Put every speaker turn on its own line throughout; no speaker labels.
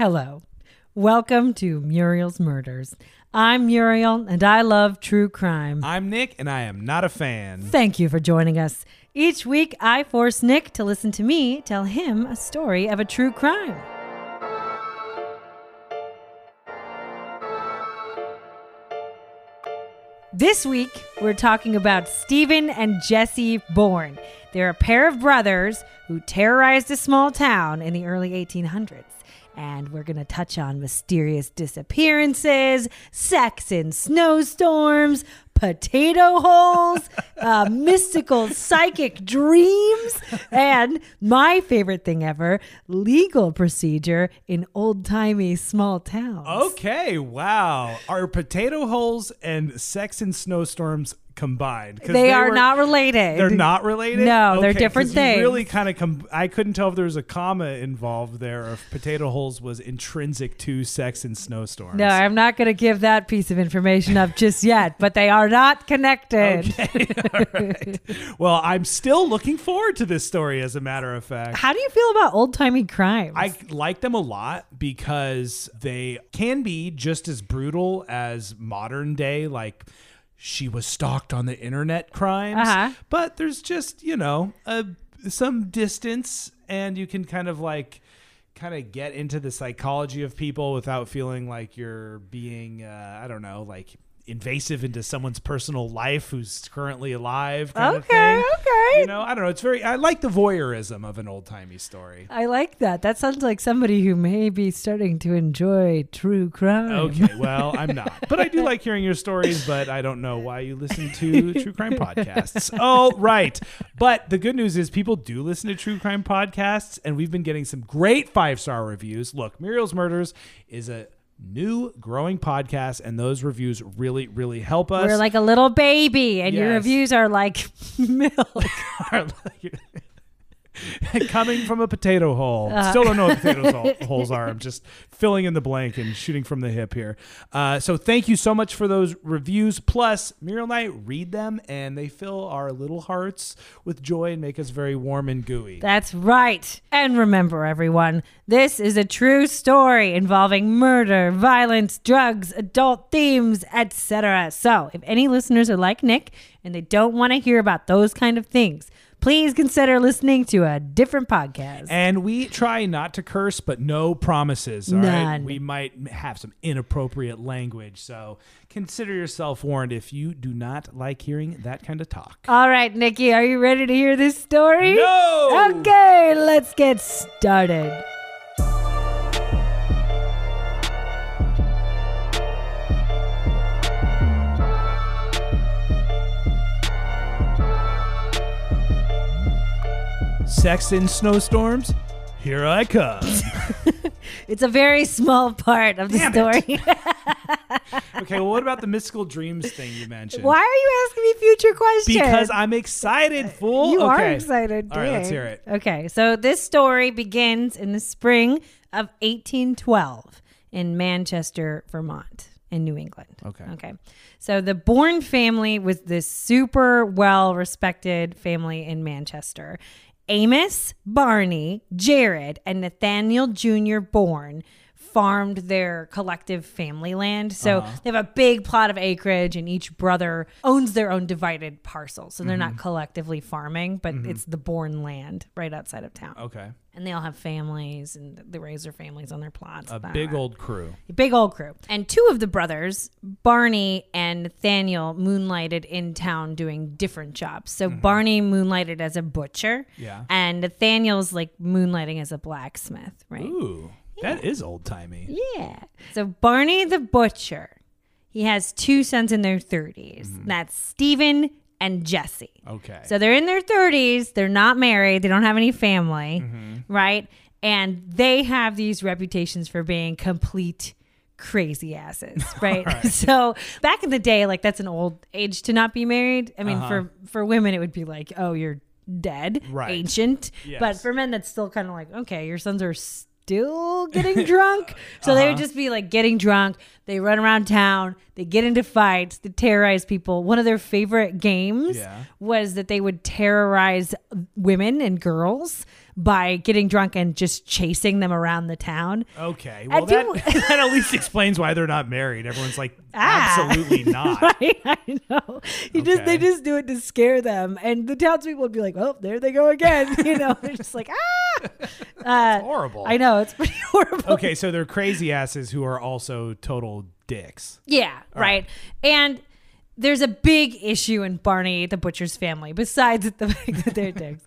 Hello. Welcome to Muriel's Murders. I'm Muriel and I love true crime.
I'm Nick, and I am not a fan.
Thank you for joining us. Each week, I force Nick to listen to me tell him a story of a true crime. This week, we're talking about Stephen and Jesse Bourne. They're a pair of brothers who terrorized a small town in the early 1800s. And we're going to touch on mysterious disappearances, sex in snowstorms, potato holes, uh, mystical psychic dreams, and my favorite thing ever legal procedure in old timey small towns.
Okay, wow. Are potato holes and sex in snowstorms combined? 'Cause
They, are
were-
not related.
They're not related.
No, they're
Okay,
different
'cause you
things.
Really, kind of. Com- I couldn't tell if there was a comma involved there, or if potato holes was intrinsic to sex and snowstorms.
No, I'm not going to give that piece of information up just yet, but they are not connected.
All right. Well, I'm still looking forward to this story. As a matter of fact.
How do you feel about old timey crimes?
I like them a lot because they can be just as brutal as modern day, like she was stalked on the internet crimes.
Uh-huh.
But there's just, you know, a, some distance and you can kind of like kind of get into the psychology of people without feeling like you're being uh, I don't know, like invasive into someone's personal life who's currently alive kind of
Okay,
thing.
okay.
You know, I don't know, it's very I like the voyeurism of an old-timey story.
I like that. That sounds like somebody who may be starting to enjoy true crime.
Okay, well, I'm not. But I do like hearing your stories, but I don't know why you listen to true crime podcasts. Oh, right. But the good news is people do listen to true crime podcasts, and we've been getting some great five star reviews. Look, Muriel's Murders is a new growing podcast, and those reviews really, really help us.
We're like a little baby, and your reviews are like milk.
coming from a potato hole.
Uh.
Still don't know what potato hole- holes are. I'm just filling in the blank and shooting from the hip here. Uh, so thank you so much for those reviews. Plus, Muriel and I read them, and they fill our little hearts with joy and make us very warm and gooey.
That's right. And remember, everyone, this is a true story involving murder, violence, drugs, adult themes, etc. So, if any listeners are like Nick and they don't want to hear about those kind of things, please consider listening to a different podcast.
and we try not to curse, but no promises. All right,
None.
we might have some inappropriate language, so consider yourself warned if you do not like hearing that kind of talk.
All right, Nikki, are you ready to hear this story?
No!
Okay, let's get started.
Sex in snowstorms. Here I come.
It's a very small part of the
Damn
story.
Okay, well, what about the mystical dreams thing you mentioned?
Why are you asking me future questions?
Because I'm excited, uh, fool.
You are excited.
All right, let's hear it.
Okay, so this story begins in the spring of 1812 in Manchester, Vermont, in New England.
Okay.
Okay. So the Bourne family was this super well respected family in Manchester. Amos, Barney, Jared, and Nathaniel Jr. Bourne farmed their collective family land. So
Uh-huh.
they have a big plot of acreage, and each brother owns their own divided parcel. So they're
Mm-hmm.
not collectively farming, but it's the Bourne land right outside of town.
Okay.
And they all have families, and they raise their families on their plots.
A
blah,
big
blah.
old crew.
Big old crew. And two of the brothers, Barney and Nathaniel, moonlighted in town doing different jobs. So Barney moonlighted as a butcher.
Mm-hmm. Yeah.
And Nathaniel's like moonlighting as a blacksmith, right?
Ooh, that is old timey.
Yeah. So Barney the butcher, he has two sons in their 30s. Mm-hmm. That's Stephen and Jesse.
Okay.
So they're in their 30s. They're not married. They don't have any family, mm-hmm. right? And they have these reputations for being complete crazy asses, right? So back in the day, like that's an old age to not be married. I mean, uh-huh. for for women, it would be like, oh, you're dead,
Right.
ancient. But for men, that's still kind of like, okay, your sons are still getting drunk. So they would uh-huh. just be like getting drunk. They run around town. They get into fights. They terrorize people. One of their favorite games
Yeah.
was that they would terrorize women and girls by getting drunk and just chasing them around the town.
Okay. Well, that, that at least explains why they're not married. Everyone's like,
Ah.
absolutely not.
Right, I know. He just they just do it to scare them, and the townspeople would be like, "Oh, there they go again," you know. They're just like, "Ah." Uh,
Horrible.
I know it's pretty horrible.
Okay, so they're crazy asses who are also total dicks.
Yeah, right. And there's a big issue in Barney the butcher's family, besides the fact that they're dicks.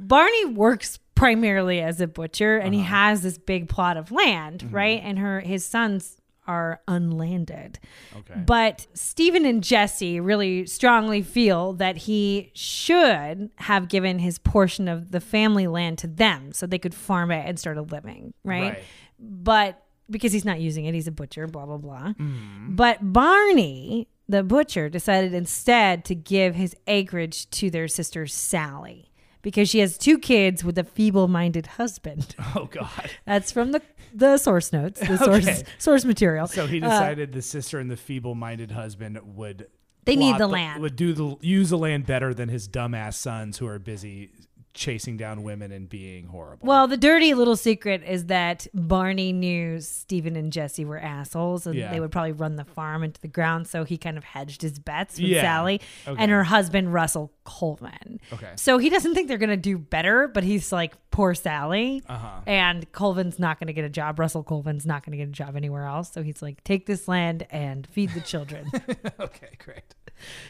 Barney works primarily as a butcher and he has this big plot of land, right? And her his sons are unlanded.
Okay.
But Stephen and Jesse really strongly feel that he should have given his portion of the family land to them so they could farm it and start a living, right?
Right.
But because he's not using it, he's a butcher, blah, blah, blah.
Mm-hmm.
But Barney, the butcher, decided instead to give his acreage to their sister Sally because she has two kids with a feeble minded husband.
Oh God.
That's from the, the source notes, the source,
Okay.
source material.
So he
Uh,
decided the sister and the feeble-minded husband would
They need
plot
the land.
would do the use the land better than his dumbass sons who are busy chasing down women and being horrible.
Well, the dirty little secret is that Barney knew Stephen and Jesse were assholes and
Yeah.
they would probably run the farm into the ground. So he kind of hedged his bets with
Yeah.
Sally
Okay.
and her husband, Russell Colvin.
Okay.
So he doesn't think they're going to do better, but he's like, poor Sally.
Uh-huh.
And Colvin's not going to get a job. Russell Colvin's not going to get a job anywhere else. So he's like, take this land and feed the children.
okay, great.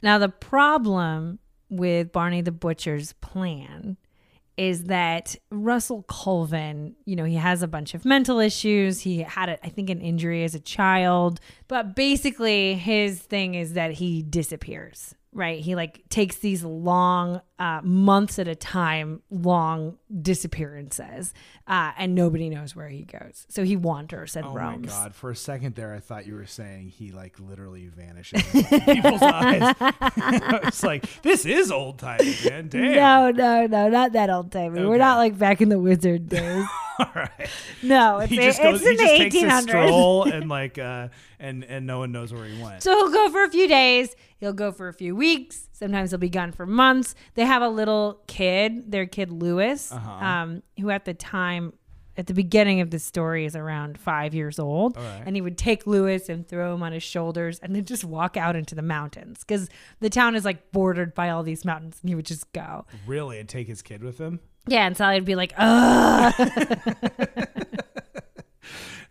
Now, the problem with Barney the Butcher's plan is that Russell Colvin, you know, he has a bunch of mental issues. He had, a, I think, an injury as a child. But basically, his thing is that he disappears, right? He like takes these long, uh, months at a time, long disappearances, uh, and nobody knows where he goes. So he wanders and
Oh
roams.
my God! For a second there, I thought you were saying he like literally vanishes in people's eyes. it's like this is old timey, man. Damn.
No, no, no, not that old timey. We're not like back in the wizard days.
All right.
No, it's,
He just
it's
goes.
in
He just
the 1800s.
stroll and like uh and and no one knows where he went.
So he'll go for a few days. He'll go for a few weeks. Sometimes they'll be gone for months. They have a little kid, their kid Lewis,
Uh-huh.
um, who at the time, at the beginning of the story, is around five years old.
right.
And he would take Lewis and throw him on his shoulders and then just walk out into the mountains because the town is like bordered by all these mountains. And he would just go.
Really, and take his kid with him.
Yeah, and Sally would be like, ugh.
Uh,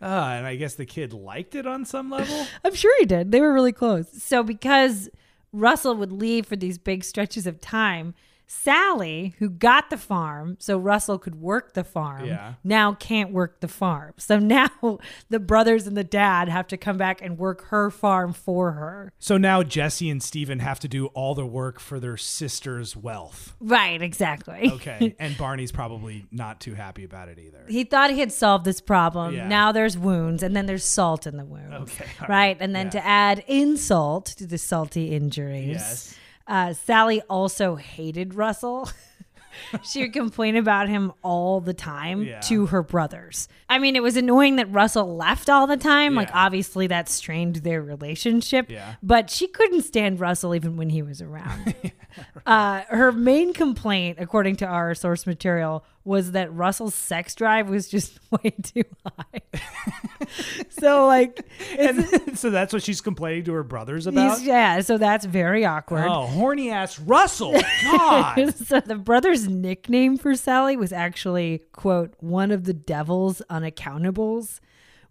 and I guess the kid liked it on some level.
I'm sure he did. They were really close. So because Russell would leave for these big stretches of time, Sally, who got the farm so Russell could work the farm,
Yeah.
now can't work the farm. So now the brothers and the dad have to come back and work her farm for her.
So now Jesse and Steven have to do all the work for their sister's wealth.
Right, exactly.
Okay. and Barney's probably not too happy about it either.
He thought he had solved this problem.
Yeah.
Now there's wounds, and then there's salt in the wounds.
Okay,
Right.
right.
And then
Yeah.
to add insult to the salty injuries,
Yes.
Uh, Sally also hated Russell. she would complain about him all the time
Yeah.
to her brothers. I mean, it was annoying that Russell left all the time. Like, obviously, that strained their relationship.
Yeah.
But she couldn't stand Russell even when he was around. uh, her main complaint, according to our source material, was that Russell's sex drive was just way too high. so, like,
And so that's what she's complaining to her brothers about.
yeah, so that's very awkward.
Oh, horny ass Russell! God.
so the brother's nickname for Sally was actually, quote, one of the devil's unaccountables,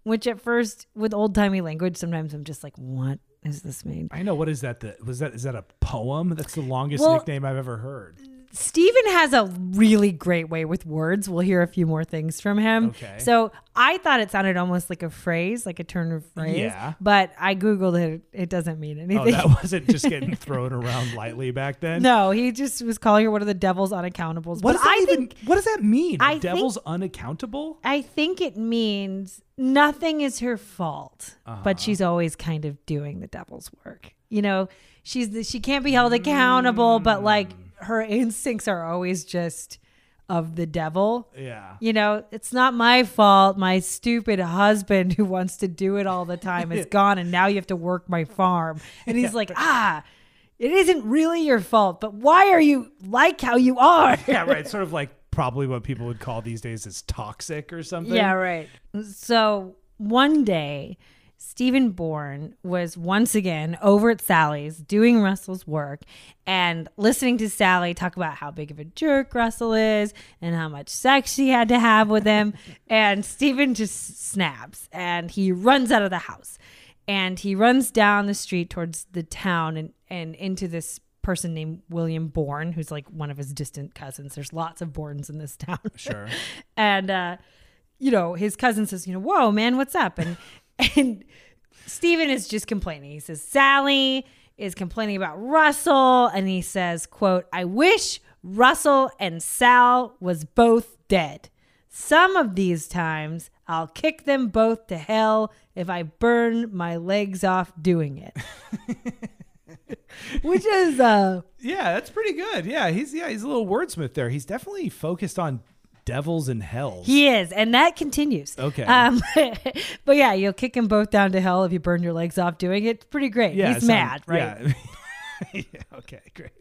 which at first, with old timey language, sometimes I'm just like, what is this mean?
I know. What is that? The, was that is that a poem? That's the longest
Well-
nickname I've ever heard.
Steven has a really great way with words. We'll hear a few more things from him.
Okay.
So I thought it sounded almost like a phrase, like a turn of phrase.
Yeah.
But I Googled it. It doesn't mean anything.
Oh, that wasn't just getting thrown around lightly back then.
no, he just was calling her one of the devil's unaccountables.
What does that
I
even?
think
what does that mean?
I think-
Devil's unaccountable.
I think it means nothing is her fault,
Uh-huh.
but she's always kind of doing the devil's work. You know, she's the, she can't be held accountable, but like her instincts are always just of the devil.
Yeah.
You know, it's not my fault. My stupid husband who wants to do it all the time is gone, and now you have to work my farm. And he's like, ah, it isn't really your fault, but why are you like how you are?
Yeah. Right. Sort of like probably what people would call these days as toxic or something.
Yeah, right. So one day, Stephen Bourne was once again over at Sally's doing Russell's work and listening to Sally talk about how big of a jerk Russell is and how much sex she had to have with him. and Stephen just snaps and he runs out of the house and he runs down the street towards the town and, and into this person named William Bourne, who's like one of his distant cousins. There's lots of Bournes in this town.
Sure.
and uh, you know, his cousin says, you know, whoa, man, what's up? And and Stephen is just complaining. He says, Sally is complaining about Russell, and he says, quote, I wish Russell and Sal was both dead. Some of these times I'll kick them both to hell if I burn my legs off doing it. Which is uh
Yeah, that's pretty good. Yeah, he's yeah, he's a little wordsmith there. He's definitely focused on devils and hells.
he is, and that continues.
Okay.
Um, but yeah, you'll kick them both down to hell if you burn your legs off doing it. It's pretty great.
yeah,
He's
it
mad, right?
Yeah. Yeah, okay, great.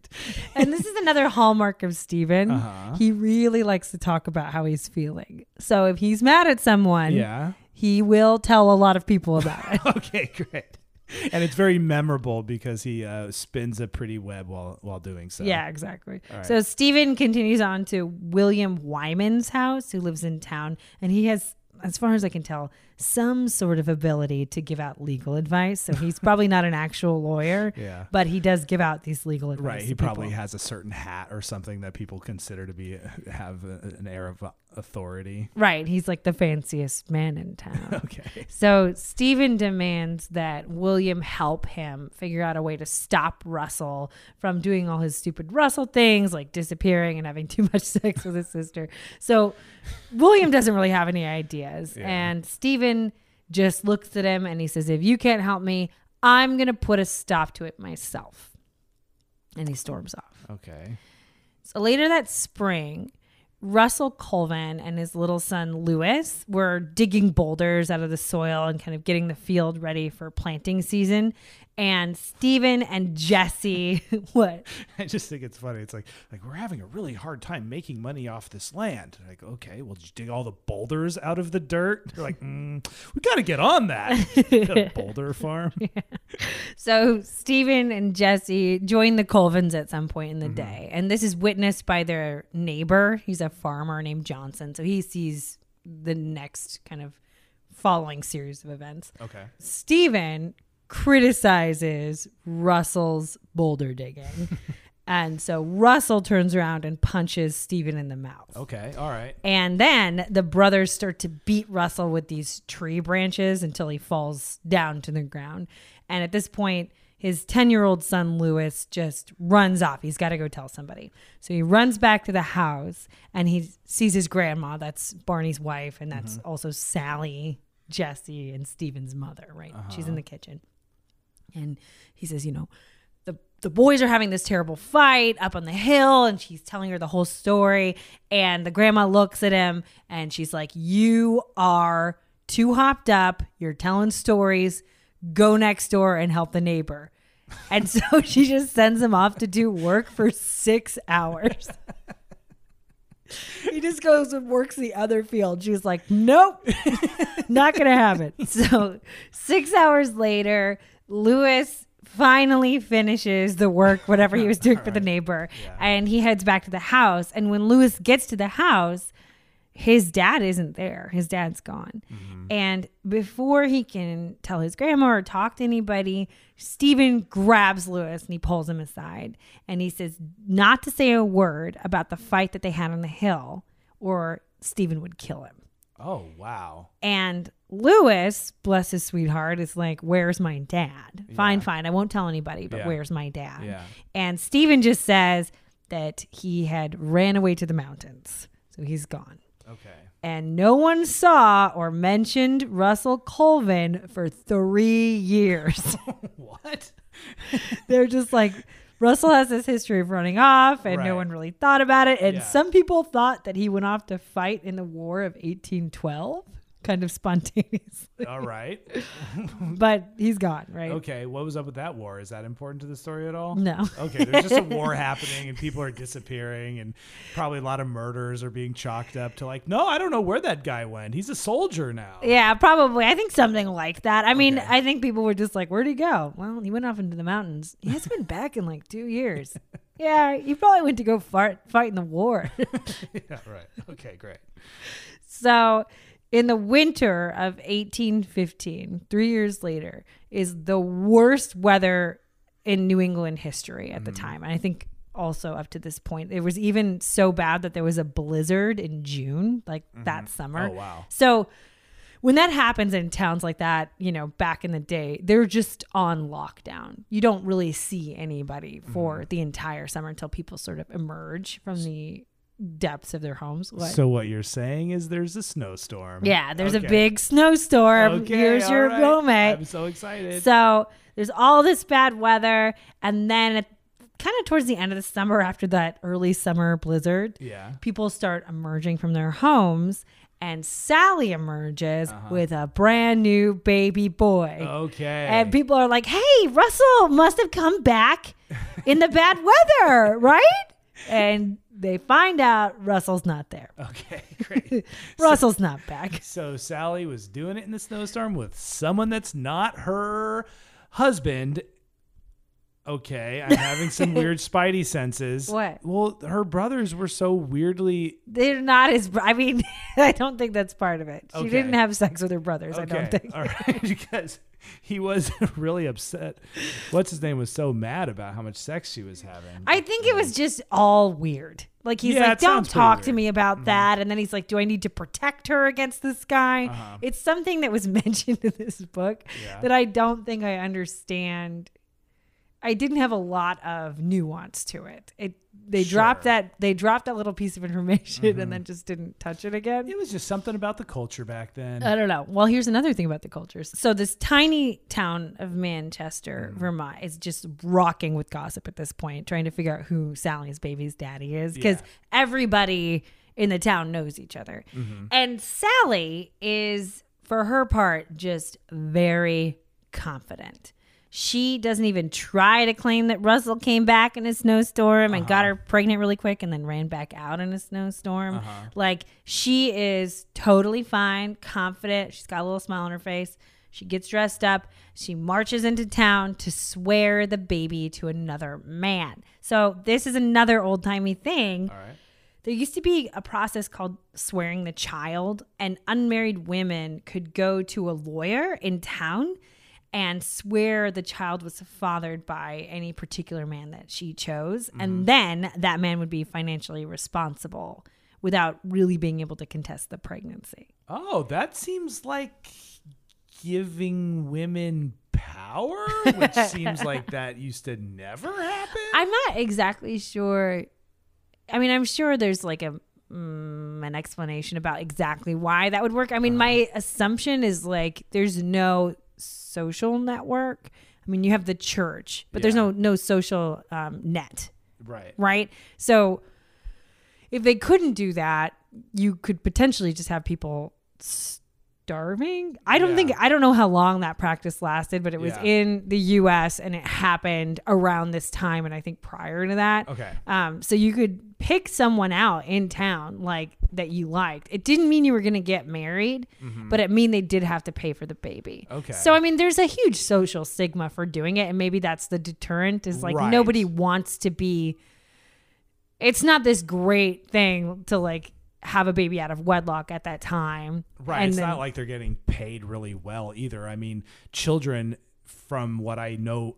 and this is another hallmark of Steven.
Uh-huh.
He really likes to talk about how he's feeling. So if he's mad at someone,
Yeah.
he will tell a lot of people about it.
Okay, great. And it's very memorable because he uh, spins a pretty web while while doing so.
yeah, exactly.
Right.
So Stephen continues on to William Wyman's house, who lives in town, and he has, as far as I can tell, some sort of ability to give out legal advice. So he's probably not an actual lawyer,
Yeah.
but he does give out these legal advice.
Right. He probably
people.
has a certain hat or something that people consider to be uh, have a, an air of authority.
Right. He's like the fanciest man in town.
Okay.
So Stephen demands that William help him figure out a way to stop Russell from doing all his stupid Russell things like disappearing and having too much sex with his sister. So William doesn't really have any ideas.
Yeah.
And Stephen just looks at him and he says, If you can't help me, I'm going to put a stop to it myself. And he storms off.
Okay.
So later that spring, Russell Colvin and his little son Lewis were digging boulders out of the soil and kind of getting the field ready for planting season. And Stephen and Jesse, what?
I just think it's funny. It's like like we're having a really hard time making money off this land. Like, okay, well, you dig all the boulders out of the dirt? They're like, mm, we got to get on that. A boulder farm. Yeah.
So Stephen and Jesse join the Colvins at some point in the day. And this is witnessed by their neighbor. He's a farmer named Johnson. So he sees the next kind of following series of events.
Okay.
Steven criticizes Russell's boulder digging. and so Russell turns around and punches Steven in the mouth.
Okay. All right.
And then the brothers start to beat Russell with these tree branches until he falls down to the ground. And at this point, his 10 year old son, Lewis, just runs off. He's got to go tell somebody. So he runs back to the house and he sees his grandma. That's Barney's wife. And that's mm-hmm. also Sally, Jesse, and Steven's mother, right? She's in uh-huh. the kitchen. And he says, you know, the the boys are having this terrible fight up on the hill and she's telling her the whole story. And the grandma looks at him and she's like you are too hopped up. You're telling stories. Go next door and help the neighbor. And so she just sends him off to do work for six hours. He just goes and works the other field. She's like nope not gonna have it. so six hours later lewis finally finishes the work whatever he was doing for the neighbor and he heads back to the house. And when lewis gets to the house his dad isn't there. His dad's gone. Mm-hmm. And before he can tell his grandma or talk to anybody stephen grabs lewis and he pulls him aside. And he says not to say a word about the fight that they had on the hill or stephen would kill him
Oh wow.
and Lewis, bless his sweetheart, is like, Where's my dad? Fine,
Yeah.
fine. I won't tell anybody, but
Yeah.
where's my dad?
Yeah.
And Steven just says that he had ran away to the mountains. So he's gone.
Okay.
And no one saw or mentioned Russell Colvin for three years.
What?
They're just like, Russell has this history of running off, and no one really thought about it. And
Yeah.
some people thought that he went off to fight in the War of 1812 kind of spontaneously.
All right.
but he's gone, right?
Okay. What was up with that war? Is that important to the story at all?
No.
Okay. There's just a war happening and people are disappearing and probably a lot of murders are being chalked up to like, no, I don't know where that guy went. He's a soldier now.
Yeah, probably. I think something like that. I mean,
Okay.
I think people were just like, "Where'd he go?" Well, he went off into the mountains. He hasn't been back in like two years. Yeah, he probably went to go fight fight in the war.
yeah. Right. Okay. Great.
so, in the winter of 1815, three years later, is the worst weather in New England history at the time. And I think also up to this point, it was even so bad that there was a blizzard in June, like that summer.
Oh, wow.
So when that happens in towns like that, you know, back in the day, they're just on lockdown. You don't really see anybody for
Mm-hmm.
the entire summer until people sort of emerge from the depths of their homes. What?
So what you're saying is there's a snowstorm.
yeah, there's
Okay.
a big snowstorm.
Okay,
Here's your
right.
moment.
I'm so excited.
So there's all this bad weather, and then kind of towards the end of the summer, after that early summer blizzard,
yeah.
people start emerging from their homes, and Sally emerges
Uh-huh.
with a brand new baby boy.
Okay.
And people are like, "Hey, Russell must have come back in the bad weather, right?" And they find out Russell's not there.
okay. Great.
Russell's not back.
So Sally was doing it in the snowstorm with someone that's not her husband. Okay, I'm having some weird spidey senses.
What?
Well, her brothers were so weirdly.
They're not his. br- I mean, I don't think that's part of it. She
Okay.
didn't have sex with her brothers. I don't think.
all right, because he was really upset. What's his name was so mad about how much sex she was having.
I think it was just all weird. Like he's
Yeah,
like,
it
"Don't
sounds pretty
talk to
weird. Mm-hmm.
me about that," and then he's like, "Do I need to protect her against this guy?"
Uh-huh.
It's something that was mentioned in this book
Yeah.
that I don't think I understand. I didn't have a lot of nuance to it. It they dropped
Sure. Mm-hmm.
that they dropped that little piece of information and then just didn't touch it again.
It was just something about the culture back then.
I don't know. Well, here's another thing about the cultures. So this tiny town of Manchester,
Mm-hmm.
Vermont, is just rocking with gossip at this point, trying to figure out who Sally's baby's daddy is because
Yeah.
everybody in the town knows each other.
Mm-hmm.
And Sally is, for her part, just very confident. She doesn't even try to claim that Russell came back in a snowstorm and
Uh-huh.
got her pregnant really quick and then ran back out in a snowstorm.
Uh-huh.
Like she is totally fine, confident. She's got a little smile on her face. She gets dressed up. She marches into town to swear the baby to another man. So this is another old timey thing.
All right.
There used to be a process called swearing the child, and unmarried women could go to a lawyer in town and swear the child was fathered by any particular man that she chose. And then that man would be financially responsible without really being able to contest the pregnancy.
Oh, that seems like giving women power, which seems like that used to never happen.
I'm not exactly sure. I mean, I'm sure there's like a mm, an explanation about exactly why that would work. I mean, my assumption is like there's no social network. I mean, you have the church, but there's no no social um, net,
right.
right? So if they couldn't do that, you could potentially just have people starving. I don't think I don't know how long that practice lasted, but it was
Yeah.
in the U.S. and it happened around this time, and I think prior to that.
Okay.
Um, so you could pick someone out in town like that you liked. It didn't mean you were going to get married, but it mean they did have to pay for the baby.
Mm-hmm. Okay.
So I mean, there's a huge social stigma for doing it, and maybe that's the deterrent. Is like
Right.
nobody wants to be. It's not this great thing to like have a baby out of wedlock at that time.
Right.
And
it's
then-
not like they're getting paid really well either. I mean, children, from what I know,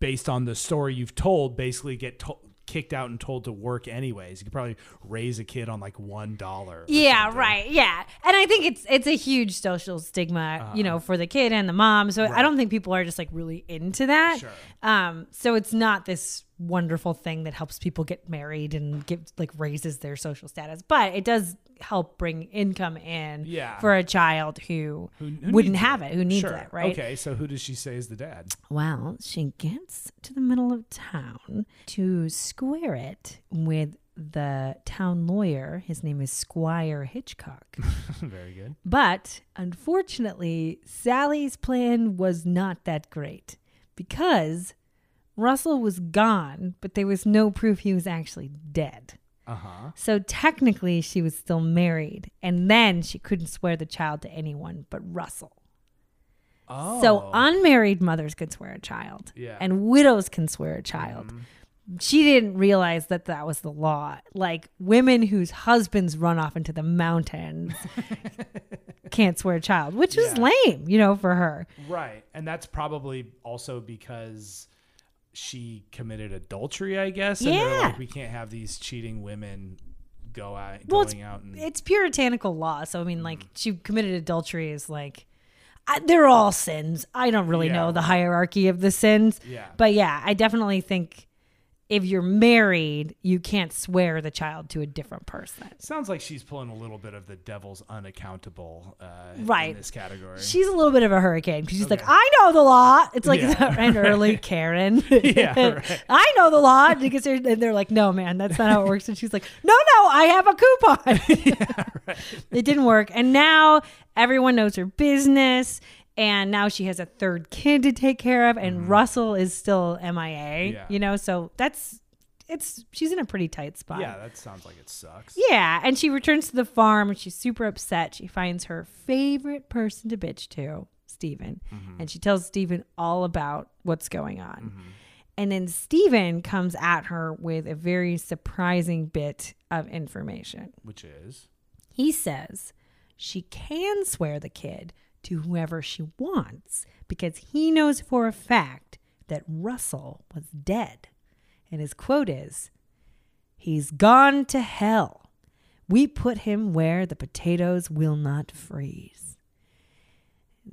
based on the story you've told, basically get to- kicked out and told to work anyways. You could probably raise a kid on like one dollar.
Yeah, right. Yeah. And I think it's it's a huge social stigma, you know, for the kid and the mom. So I
Uh-huh.
Don't think people are just like really into that.
Sure.
Um so it's not this wonderful thing that helps people get married and give like raises their social status, but it does help bring income in
Yeah.
for a child who,
Who, who
wouldn't have it, who needs
Sure.
it, right?
Okay. So who does she say is the dad?
Well, she gets to the middle of town to square it with the town lawyer. His name is Squire Hitchcock.
Very good.
But unfortunately, Sally's plan was not that great because Russell was gone, but there was no proof he was actually dead.
Uh huh.
So technically, she was still married, and then she couldn't swear the child to anyone but Russell.
Oh.
So unmarried mothers could swear a child,
Yeah.
and widows can swear a child.
Mhm.
She didn't realize that that was the law. Like women whose husbands run off into the mountains can't swear a child, which is lame, you know, for her.
Right. And that's probably also because she committed adultery, I guess. And
Yeah.
like, we can't have these cheating women go out
Well, it's,
going out and
it's puritanical law. So I mean,
Mm.
like she committed adultery is like I, they're all sins. I don't really
Yeah,
know the hierarchy of the sins,
Yeah.
but yeah, I definitely think if you're married, you can't swear the child to a different person.
Sounds like she's pulling a little bit of the devil's unaccountable uh,
Right.
in this category.
She's a little bit of a hurricane because she's like, I know the law. It's like
Yeah.
an early Karen.
Yeah, right.
I know the law. And because they're, and they're like, no, man, that's not how it works. And she's like, no, no, I have a coupon. yeah, right. It didn't work. And now everyone knows her business. And now she has a third kid to take care of. And Russell is still MIA,
Mm-hmm. Yeah.
you know? So that's, it's, she's in a pretty tight spot.
yeah, that sounds like it sucks.
Yeah, and she returns to the farm and she's super upset. She finds her favorite person to bitch to, Steven. And she tells Steven all about what's going on. And then Steven comes at her with a very surprising bit of information.
Which is
He says she can swear the kid to whoever she wants because he knows for a fact that Russell was dead. And his quote is He's gone to hell. We put him where the potatoes will not freeze.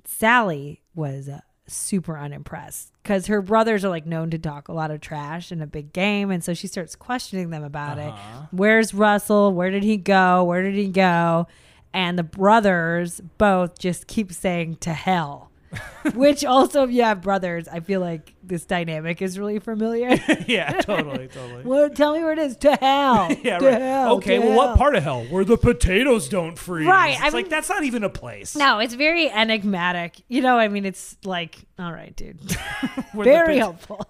Sally was uh, super unimpressed because her brothers are like known to talk a lot of trash in a big game. And so she starts questioning them about
Uh-huh.
it. Where's Russell? Where did he go? Where did he go? And the brothers both just keep saying to hell. Which also, if you have brothers, I feel like this dynamic is really familiar.
yeah, totally, totally.
well, tell me where it is. To hell.
Yeah,
To
right.
hell,
okay, well, what part of hell? Where the potatoes don't freeze.
Right,
It's
I
like
mean-
that's not even a place.
No, it's very enigmatic. You know, I mean, it's like, all right, dude. Very
pot-
helpful.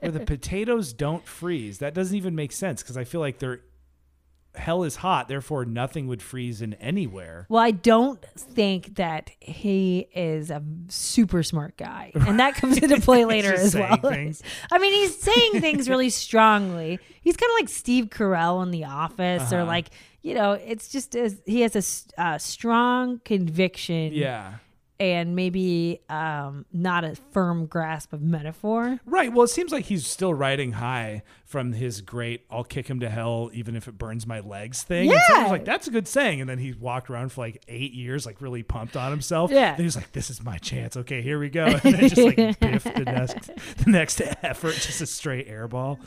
where the potatoes don't freeze. That doesn't even make sense because I feel like they're hell is hot, therefore nothing would freeze in anywhere.
Well, I don't think that he is a super smart guy, and that comes into play later as well.
things.
I mean, he's saying things really strongly. He's kind of like Steve Carell in The Office, or
Uh-huh.
like you know, it's just as he has a uh, strong conviction,
Yeah.
And maybe um, not a firm grasp of metaphor.
Right. Well, it seems like he's still riding high from his great "I'll kick him to hell even if it burns my legs" thing. And so was
Yeah.
like, "That's a good saying." And then he walked around for like eight years, like really pumped on himself.
Yeah.
Then he's like, "This is my chance. Okay, here we go." And then just like biff the next, the next effort, just a straight airball.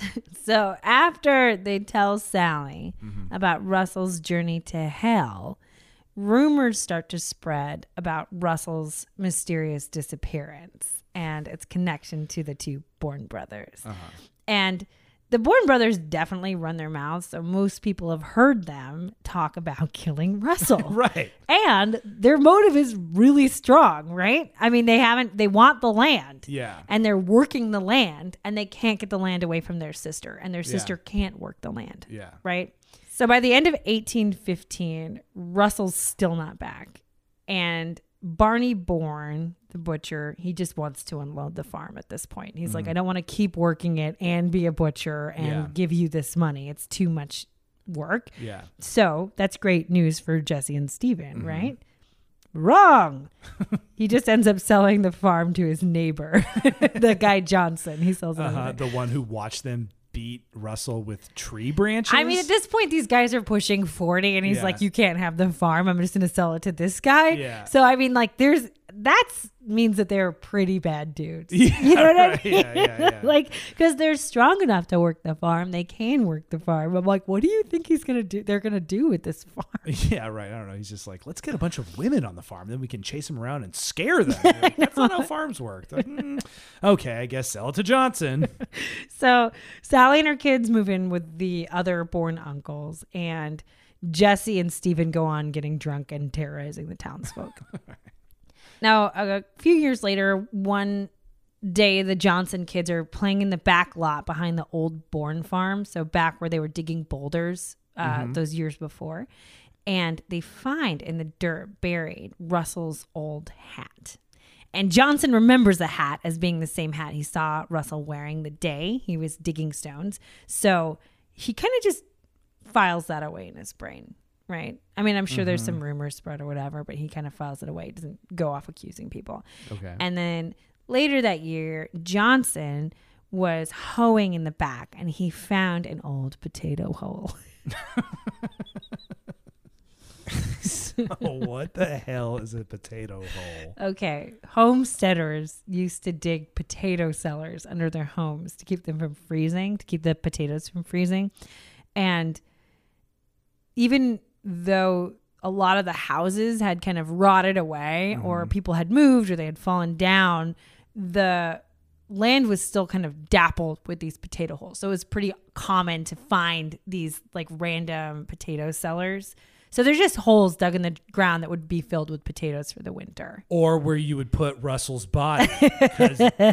So after they tell Sally
Mm-hmm.
about Russell's journey to hell, rumors start to spread about Russell's mysterious disappearance and its connection to the two Bourne brothers.
Uh-huh.
And the Bourne brothers definitely run their mouths, so most people have heard them talk about killing Russell.
Right.
And their motive is really strong, right? I mean, they haven't, they want the land
Yeah.
and they're working the land and they can't get the land away from their sister and their
Yeah.
sister can't work the land
Yeah.
right so by the end of 1815 russell's still not back and barney bourne the butcher he just wants to unload the farm at this point he's like i don't want to keep working it and be a butcher and
Yeah.
give you this money it's too much work
Yeah.
so that's great news for Jesse and Steven, right? Wrong. he just ends up selling the farm to his neighbor, the guy Johnson. He sells it.
Uh-huh. The one who watched them beat Russell with tree branches.
I mean, at this point, these guys are pushing 40, and he's
Yeah.
like, You can't have the farm. I'm just going to sell it to this guy.
Yeah.
So, I mean, like, there's that means that they're pretty bad dudes.
Yeah,
you know what
right.
I mean?
Yeah, yeah, yeah.
like, because they're strong enough to work the farm, they can work the farm. I'm like, what do you think he's gonna do? They're gonna do with this farm?
Yeah, right. I don't know. He's just like, let's get a bunch of women on the farm, then we can chase them around and scare them. Like, That's not how farms work. Like, "Mm, okay, I guess sell it to Johnson.
So Sally and her kids move in with the other Bourne uncles, and Jesse and Stephen go on getting drunk and terrorizing the townsfolk. Now, a few years later, one day the Johnson kids are playing in the back lot behind the old Bourne farm, so back where they were digging boulders uh, those years before, and they find in the dirt buried Russell's old hat. And Johnson remembers the hat as being the same hat he saw Russell wearing the day he was digging stones. So he kind of just files that away in his brain, right? I mean, I'm sure there's mm-hmm. some rumors spread or whatever, but he kind of files it away. He doesn't go off accusing people.
Okay.
And then later that year, Johnson was hoeing in the back and he found an old potato hole.
oh, what the hell is a potato hole?
Okay, homesteaders used to dig potato cellars under their homes to keep them from freezing, to keep the potatoes from freezing. And even though a lot of the houses had kind of rotted away or mm-hmm. people had moved or they had fallen down, the land was still kind of dappled with these potato holes. So it was pretty common to find these like random potato cellars. So they're just holes dug in the ground that would be filled with potatoes for the winter.
Or where you would put Russell's body.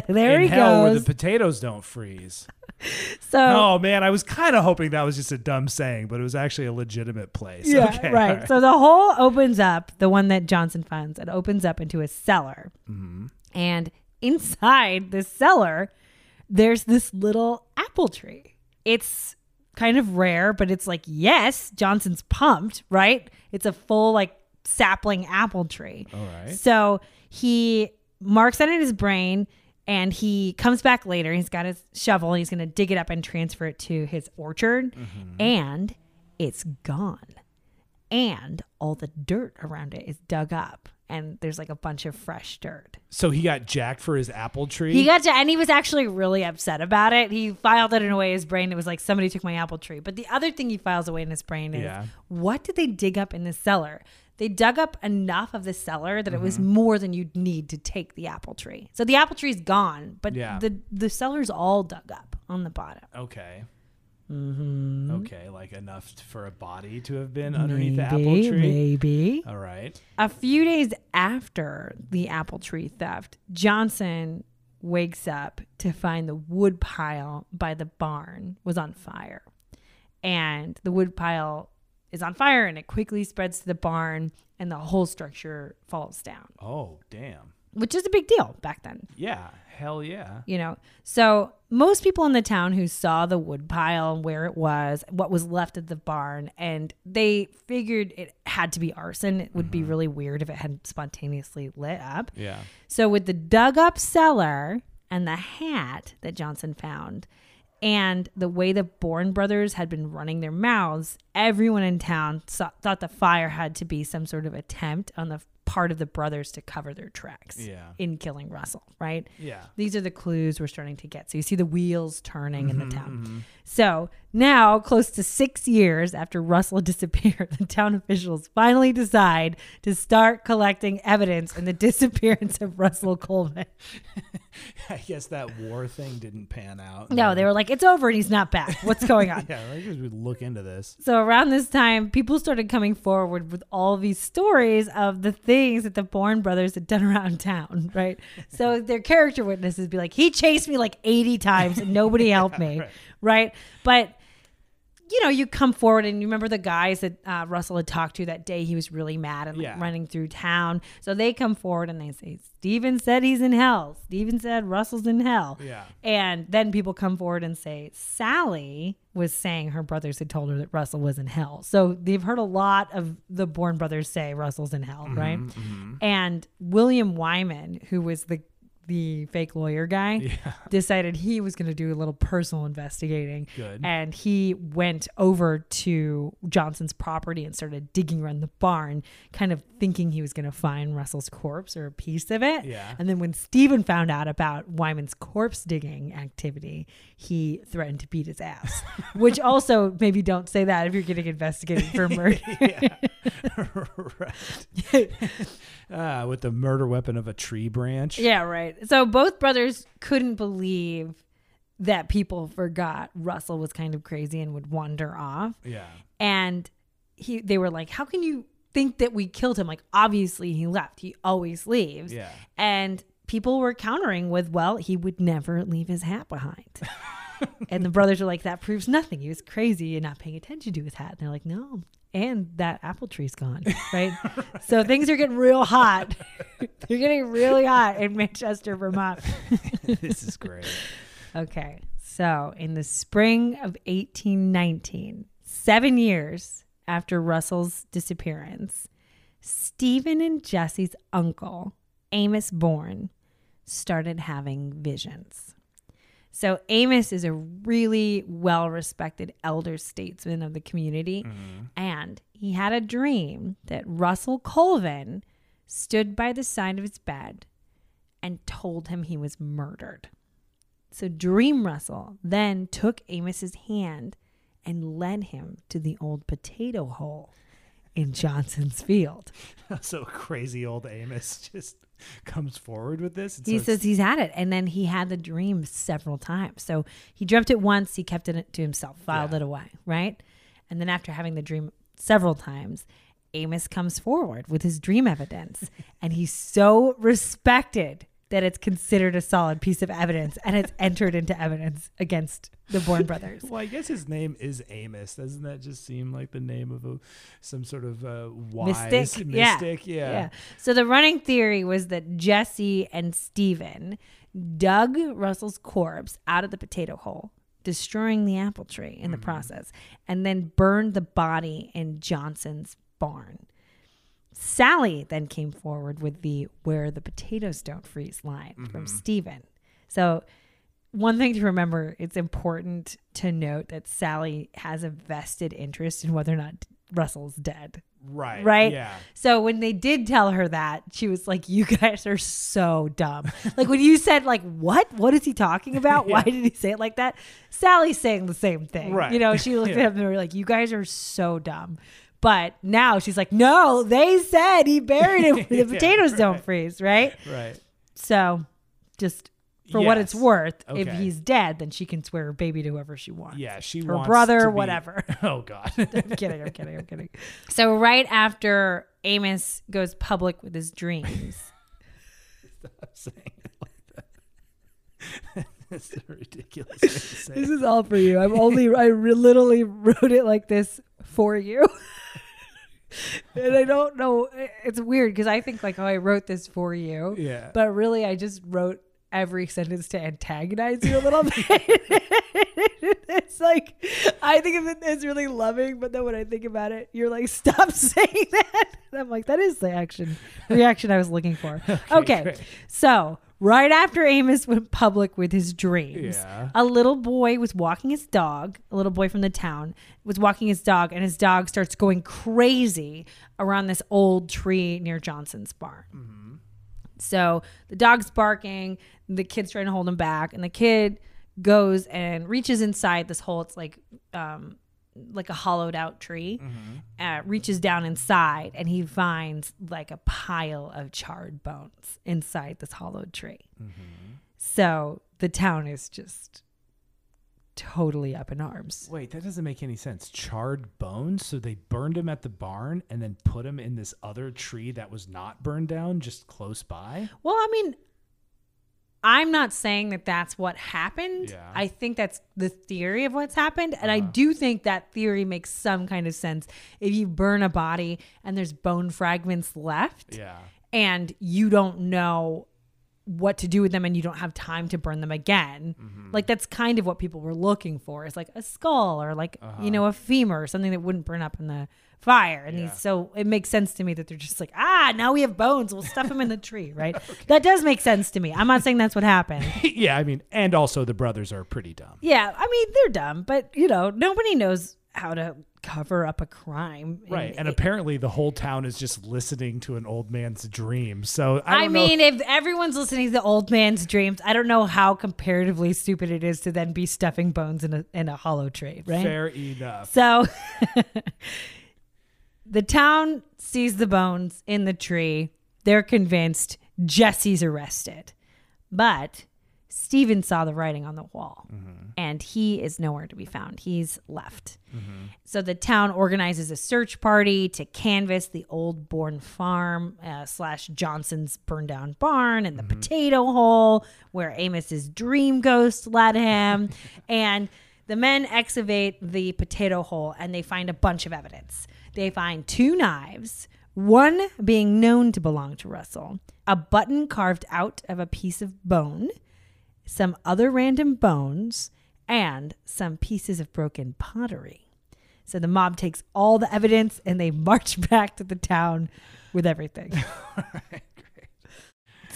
There he
hell where the potatoes don't freeze.
so
Oh man, I was kind of hoping that was just a dumb saying, but it was actually a legitimate place.
yeah,
okay,
right.
right.
So the hole opens up, the one that Johnson finds, it opens up into a cellar.
Mm-hmm.
And inside the cellar, there's this little apple tree. It's kind of rare, but it's like, yes, Johnson's pumped, right? It's a full, like, sapling apple tree.
All right.
So he marks that in his brain and he comes back later. He's got his shovel. and He's going to dig it up and transfer it to his orchard. Mm-hmm. And it's gone. And all the dirt around it is dug up. And there's like a bunch of fresh dirt.
So he got jacked for his apple tree.
He got to, and he was actually really upset about it. He filed it in a way in his brain. It was like somebody took my apple tree. But the other thing he files away in his brain is
Yeah.
what did they dig up in the cellar? They dug up enough of the cellar that it was
Mm-hmm.
more than you'd need to take the apple tree. So the apple tree's gone, but
Yeah.
the the cellar's all dug up on the bottom.
okay.
Mm-hmm.
Okay, like enough for a body to have been underneath the apple tree.
maybe.
All right.
A few days after the apple tree theft, Johnson wakes up to find the wood pile by the barn was on fire. And the wood pile is on fire and it quickly spreads to the barn and the whole structure falls down,
Oh, damn.
Which is a big deal back then.
Yeah. Hell yeah.
you know so most people in the town who saw the wood pile where it was what was left of the barn and they figured it had to be arson it would be mm-hmm. really weird if it had spontaneously lit up
Yeah.
so with the dug up cellar and the hat that johnson found and the way the Bourne brothers had been running their mouths, everyone in town saw, thought the fire had to be some sort of attempt on the part of the brothers to cover their tracks
Yeah.
in killing Russell, right?
Yeah.
These are the clues we're starting to get. So you see the wheels turning in the
Mm-hmm,
town. So now, close to six years after Russell disappeared, the town officials finally decide to start collecting evidence in the disappearance of Russell Coleman.
I guess that war thing didn't pan out.
No, they were like, it's over and he's not back. What's going on?
Yeah, I guess we'd look into this.
So around this time, people started coming forward with all these stories of the things that the Bourne brothers had done around town, right? So their character witnesses be like, he chased me like 80 times and nobody helped me,
right.
right. But you know, you come forward and you remember the guys that uh, Russell had talked to that day. He was really mad and like,
Yeah.
running through town. So they come forward and they say, Steven said he's in hell. Steven said Russell's in hell.
Yeah.
And then people come forward and say, Sally was saying her brothers had told her that Russell was in hell. So they've heard a lot of the Bourne brothers say Russell's in hell, right? And William Wyman, who was the the fake lawyer guy,
Yeah.
decided he was going to do a little personal investigating.
Good.
And he went over to Johnson's property and started digging around the barn, kind of thinking he was going to find Russell's corpse or a piece of it.
Yeah.
And then when Stephen found out about Wyman's corpse digging activity, he threatened to beat his ass. Which also, maybe don't say that if you're getting investigated for murder.
right. uh, with the murder weapon of a tree branch.
Yeah, right. So both brothers couldn't believe that people forgot Russell was kind of crazy and would wander off.
Yeah.
And he they were like, "How can you think that we killed him? Like obviously he left. He always leaves."
Yeah.
And people were countering with, "Well, he would never leave his hat behind." and the brothers are like, "That proves nothing. He was crazy and not paying attention to his hat." And they're like, "No." And that apple tree's gone, right? so things are getting real hot. They're getting really hot in Manchester, Vermont.
this is great.
Okay. So in the spring of 1819, seven years after Russell's disappearance, Stephen and Jesse's uncle, Amos Bourne, started having visions. So Amos is a really well respected elder statesman of the community. Mm-hmm. And he had a dream that Russell Colvin stood by the side of his bed and told him he was murdered. So Dream Russell then took Amos's hand and led him to the old potato hole in Johnson's field.
so crazy old Amos just comes forward with this.
He says he's had it. And then he had the dream several times. So he dreamt it once, he kept it to himself, filed
Yeah.
it away, right? And then after having the dream several times, Amos comes forward with his dream evidence. and he's so respected that it's considered a solid piece of evidence and it's entered into evidence against the Bourne brothers.
Well, I guess his name is Amos. Doesn't that just seem like the name of a some sort of uh, wise
Mystic, yeah.
mystic? Yeah.
Yeah. So the running theory was that Jesse and Steven dug Russell's corpse out of the potato hole, destroying the apple tree in the process, and then burned the body in Johnson's barn. Sally then came forward with the where the potatoes don't freeze line from mm-hmm. Stephen. So one thing to remember, it's important to note that Sally has a vested interest in whether or not Russell's dead.
Right.
Right?
Yeah.
So when they did tell her that, she was like, "You guys are so dumb." like when you said, "Like what? What is he talking about? Why did he say it like that?" Sally's saying the same thing.
Right.
You know, she looked
Yeah.
at him and were like, "You guys are so dumb." But now she's like, "No, they said he buried him. The
Yeah,
potatoes don't freeze, right?"
Right.
So, just for what it's
Yes.
worth, if he's dead, then she can swear her baby to whoever she wants.
Yeah. She
her brother,
to be-
whatever.
Oh God.
I'm kidding. I'm kidding. I'm kidding. So right after Amos goes public with his dreams,
Stop saying it like that. That's a ridiculous thing to say.
this is all for you. I'm only I literally wrote it like this for you. and I don't know. It's weird because I think like, oh, I wrote this for you,
Yeah.
but really, I just wrote every sentence to antagonize you a little bit. it's like I think of it as really loving, but then when I think about it, you're like, stop saying that. And I'm like, that is the action reaction I was looking for. Okay,
great.
so right after Amos went public with his dreams,
Yeah.
a little boy was walking his dog. A little boy from the town was walking his dog, and his dog starts going crazy around this old tree near Johnson's barn. So the dog's barking, the kid's trying to hold him back, and the kid goes and reaches inside this hole. It's like um like a hollowed out tree. Uh, reaches down inside and he finds like a pile of charred bones inside this hollowed tree. So the town is just totally up in arms.
Wait, that doesn't make any sense. Charred bones? So they burned him at the barn and then put him in this other tree that was not burned down just close by?
Well, I mean, I'm not saying that that's what happened.
Yeah.
I think that's the theory of what's happened. And I uh-huh. do think that theory makes some kind of sense. If you burn a body and there's bone fragments left
Yeah.
and you don't know what to do with them and you don't have time to burn them again. Like that's kind of what people were looking for. Is like a skull or like you know a femur or something that wouldn't burn up in the fire. And
Yeah.
these, so it makes sense to me that they're just like, ah, now we have bones. We'll stuff them in the tree, right? That does make sense to me. I'm not saying that's what happened.
yeah, I mean, and also the brothers are pretty dumb.
Yeah, I mean they're dumb, but you know nobody knows how to cover up a crime.
Right. And apparently the whole town is just listening to an old man's dream. So I,
I, mean, if everyone's listening to the old man's dreams, I don't know how comparatively stupid it is to then be stuffing bones in a in a hollow tree, right?
fair enough.
So the town sees the bones in the tree. They're convinced Jesse's arrested. But Steven saw the writing on the wall mm-hmm. and he is nowhere to be found. He's left. Mm-hmm. So the town organizes a search party to canvass the old Bourne farm uh, slash Johnson's burned down barn and the mm-hmm. potato hole where Amos's dream ghost led him. and the men excavate the potato hole and they find a bunch of evidence. They find two knives, one being known to belong to Russell, a button carved out of a piece of bone, some other random bones, and some pieces of broken pottery. So the mob takes all the evidence and they march back to the town with everything.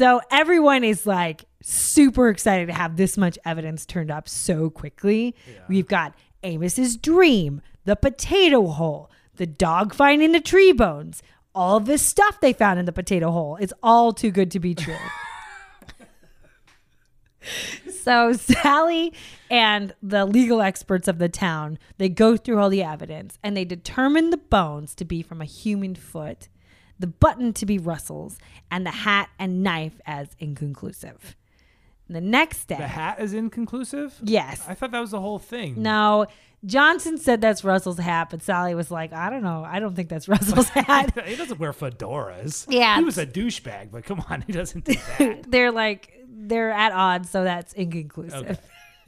So everyone is like super excited to have this much evidence turned up so quickly. We've got Amos's dream, the potato hole, the dog finding the tree bones, all this stuff they found in the potato hole. It's all too good to be true. so Sally and the legal experts of the town, they go through all the evidence and they determine the bones to be from a human foot, the button to be Russell's, and the hat and knife as inconclusive. The next day,
The hat is inconclusive?
yes,
I thought that was the whole thing.
no, Johnson said that's Russell's hat, but Sally was like, I don't know, I don't think that's Russell's hat.
he doesn't wear fedoras.
Yeah.
He was a douchebag, but come on, he doesn't do that.
they're like they're at odds, so that's inconclusive.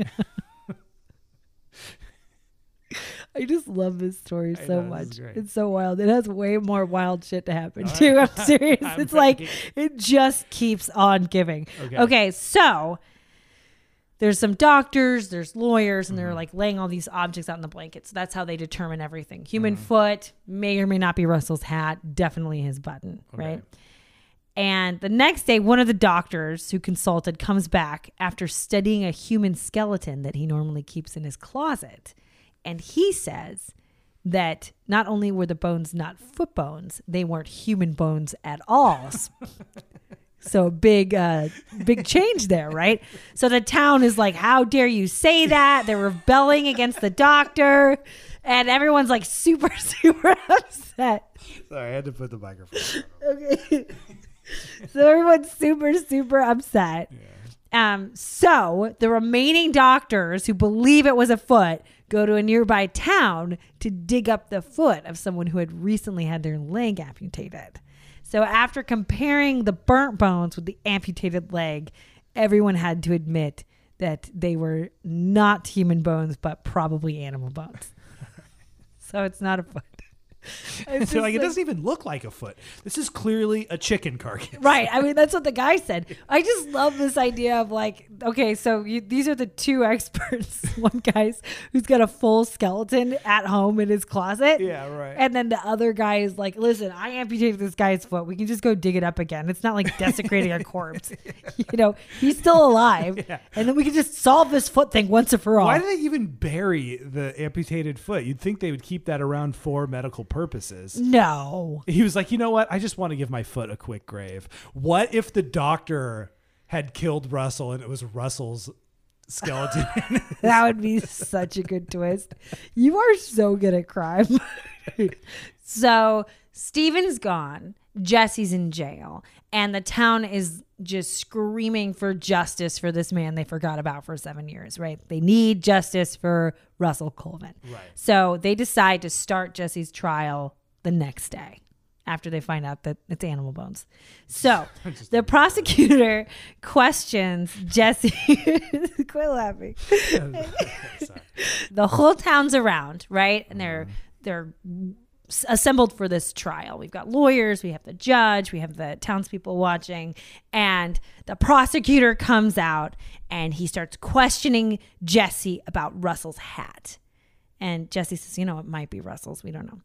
Okay.
I just love this story
I
so
know,
much. It's so wild. It has way more wild shit to happen
All
too.
right.
I'm serious.
I'm
it's like it just keeps on giving.
Okay.
Okay, so there's some doctors, there's lawyers, and
Mm-hmm.
they're like laying all these objects out in the blanket. So that's how they determine everything. Human
Mm-hmm.
foot may or may not be Russell's hat, definitely his button, right? And the next day, one of the doctors who consulted comes back after studying a human skeleton that he normally keeps in his closet. And he says that not only were the bones not foot bones, they weren't human bones at all. so big, uh, big change there, right? So the town is like, "How dare you say that?" They're rebelling against the doctor, and everyone's like super, super upset.
Sorry, I had to put the microphone.
Okay. So everyone's super, super upset. Um, so the remaining doctors who believe it was a foot go to a nearby town to dig up the foot of someone who had recently had their leg amputated. So after comparing the burnt bones with the amputated leg, everyone had to admit that they were not human bones, but probably animal bones. so it's not a foot. It's
So like,
just
it doesn't even look like a foot. This is clearly a chicken carcass.
Right. I mean, that's what the guy said. I just love this idea of like, okay, so you, these are the two experts. One guy's who's got a full skeleton at home in his closet.
Yeah, right.
And then the other guy is like, listen, I amputated this guy's foot. We can just go dig it up again. It's not like desecrating a corpse. You know, he's still alive.
Yeah.
And then we can just solve this foot thing once and for all.
Why do they even bury the amputated foot? You'd think they would keep that around for medical purposes.
no.
He was like, you know what? I just want to give my foot a quick grave. What if the doctor had killed Russell and it was Russell's skeleton?
That would be such a good twist. You are so good at crime. so Steven's gone. Jesse's in jail. And the town is just screaming for justice for this man they forgot about for seven years, right? They need justice for Russell Colvin.
Right.
So they decide to start Jesse's trial the next day after they find out that it's animal bones. So the prosecutor questions Jesse. Quit laughing the whole town's around, right? And they're they're s- assembled for this trial. We've got lawyers, we have the judge, we have the townspeople watching, and the prosecutor comes out and he starts questioning Jesse about Russell's hat. And Jesse says, you know, it might be Russell's. We don't know.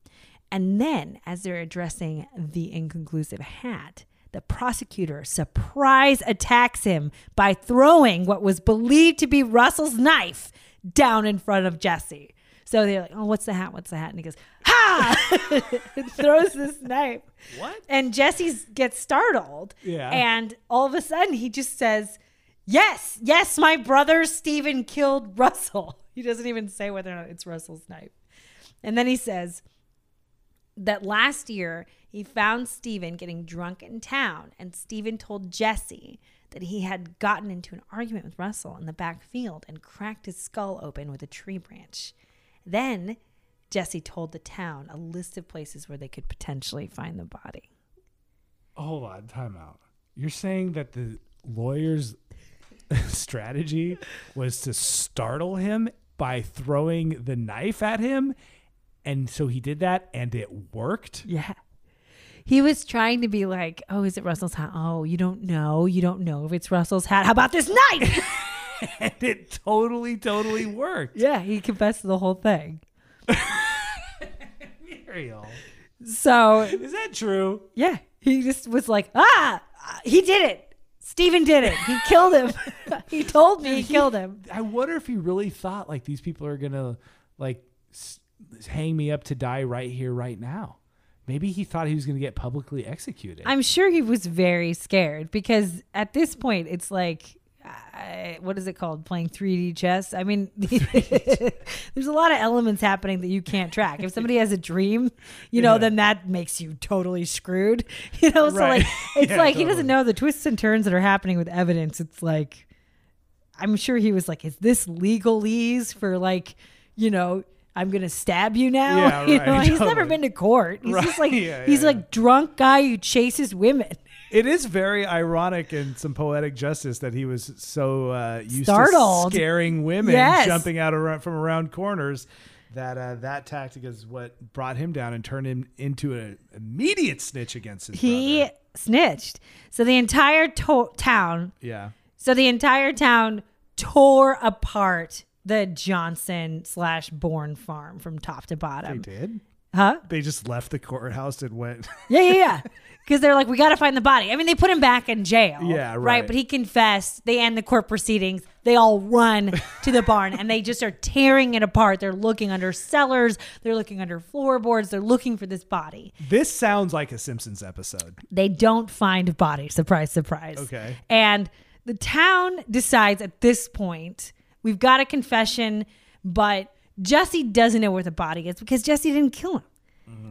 And then, as they're addressing the inconclusive hat, the prosecutor surprise attacks him by throwing what was believed to be Russell's knife down in front of Jesse. So they're like, oh, what's the hat? What's the hat? And he goes, ha! and throws this knife.
What?
And Jesse gets startled.
Yeah.
And all of a sudden, he just says, Yes, yes, my brother Stephen killed Russell. He doesn't even say whether or not it's Russell's knife. And then he says that last year he found Stephen getting drunk in town, and Stephen told Jesse that he had gotten into an argument with Russell in the back field and cracked his skull open with a tree branch. Then Jesse told the town a list of places where they could potentially find the body.
Hold on, time out. You're saying that the lawyer's strategy was to startle him by throwing the knife at him, and so he did that, and it worked.
Yeah. He was trying to be like, oh, is it Russell's hat? Oh, you don't know. You don't know if it's Russell's hat. How about this knife?
and it totally, totally worked.
yeah, he confessed to the whole thing.
Muriel,
So,
is that true?
yeah, he just was like, ah, he did it. Steven did it. He killed him. he told me he killed him.
I wonder if he really thought like these people are gonna like s- hang me up to die right here, right now. Maybe he thought he was gonna get publicly executed.
I'm sure he was very scared because at this point, it's like, I, what is it called? Playing 3D chess. I mean, there's a lot of elements happening that you can't track. If somebody has a dream, you know,
Yeah.
then that makes you totally screwed. You know, so
Right.
like, it's
Yeah,
like he doesn't know the twists and turns that are happening with evidence. It's like, I'm sure he was like, is this legalese for like, you know, I'm gonna stab you now.
Yeah,
you know,
right,
he's never been to court. He's just like
yeah,
he's like drunk guy who chases women.
It is very ironic and some poetic justice that he was so uh, used
Startled.
to scaring women
Yes.
jumping out around, from around corners. That uh, that tactic is what brought him down and turned him into an immediate snitch against his
he
brother.
snitched. So the entire to- town,
Yeah,
so the entire town tore apart the Johnson slash Bourne farm from top to bottom they
did.
Huh?
They just left the courthouse and went.
Yeah, yeah, yeah. Because they're like, we got to find the body. I mean, they put him back in jail.
Yeah, right.
But he confessed. They end the court proceedings. They all run to the barn and they just are tearing it apart. They're looking under cellars. They're looking under floorboards. They're looking for this body.
this sounds like a Simpsons episode.
They don't find body. Surprise, surprise.
Okay.
And the town decides at this point, we've got a confession, but Jesse doesn't know where the body is because Jesse didn't kill him.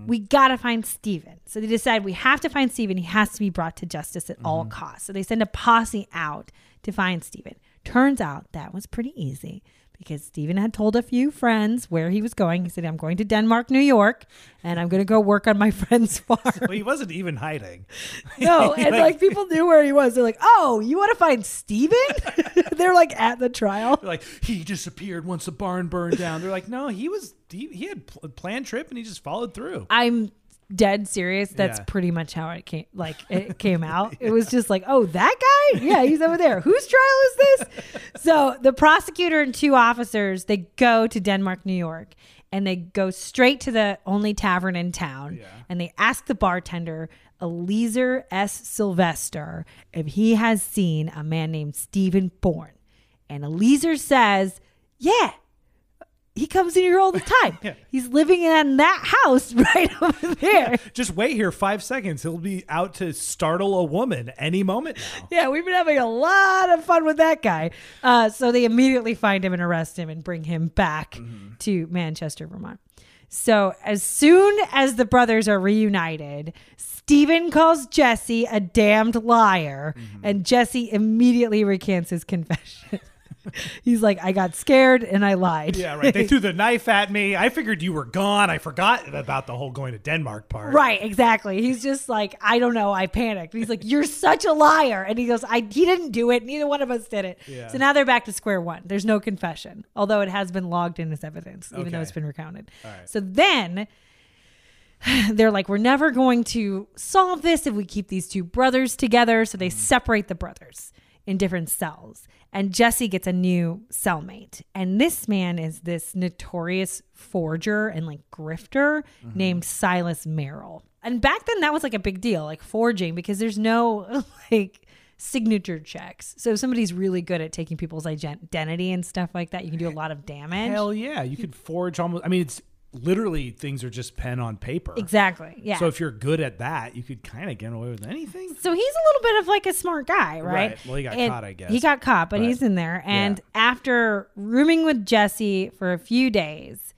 We got to find Steven. So they decide we have to find Steven. He has to be brought to justice at all mm-hmm. costs. So they send a posse out to find Steven. Turns out that was pretty easy because Steven had told a few friends where he was going. He said, I'm going to Denmark, New York, and I'm going to go work on my friend's farm.
Well, he wasn't even hiding.
No, and like people knew where he was. They're like, "Oh, you want to find Steven? They're like at the trial.
They're like he disappeared once the barn burned down. They're like, no, he was he, he had pl- a planned trip and he just followed through.
I'm dead serious. That's
Yeah.
pretty much how it came. Like it came out. It was just like, "Oh, that guy? Yeah, he's over there. Whose trial is this?" So the prosecutor and two officers they go to Denmark, New York, and they go straight to the only tavern in town,
Yeah.
and they ask the bartender. Eliezer S. Sylvester, if he has seen a man named Stephen Bourne. And Eliezer says, Yeah, he comes in here all the time. yeah. He's living in that house right over there.
Just wait here five seconds. He'll be out to startle a woman any moment now.
Yeah, we've been having a lot of fun with that guy. Uh, so they immediately find him and arrest him and bring him back to Manchester, Vermont. So as soon as the brothers are reunited, Stephen calls Jesse a damned liar, and Jesse immediately recants his confession. He's like, I got scared and I lied.
Yeah, right. They threw the knife at me. I figured you were gone. I forgot about the whole going to Denmark part.
Right, exactly. He's just like, I don't know. I panicked. He's like, You're such a liar. And he goes, I he didn't do it. Neither one of us did it.
Yeah.
So now they're back to square one. There's no confession, although it has been logged in as evidence, even though it's been recounted.
Right.
So then they're like, we're never going to solve this if we keep these two brothers together. So they mm-hmm. separate the brothers in different cells. And Jesse gets a new cellmate. And this man is this notorious forger and like grifter mm-hmm. named Silas Merrill. And back then, that was like a big deal, like forging, because there's no like signature checks. So if somebody's really good at taking people's identity and stuff like that, you can do a lot of damage.
Hell yeah, you could forge almost. I mean, it's literally things are just pen on paper.
Exactly. Yeah.
So if you're good at that, you could kind of get away with anything.
So he's a little bit of like a smart guy, right?
Right. Well, he got
And
caught, I guess.
He got caught, but
But-
he's in there. And
Yeah.
after rooming with Jesse for a few days,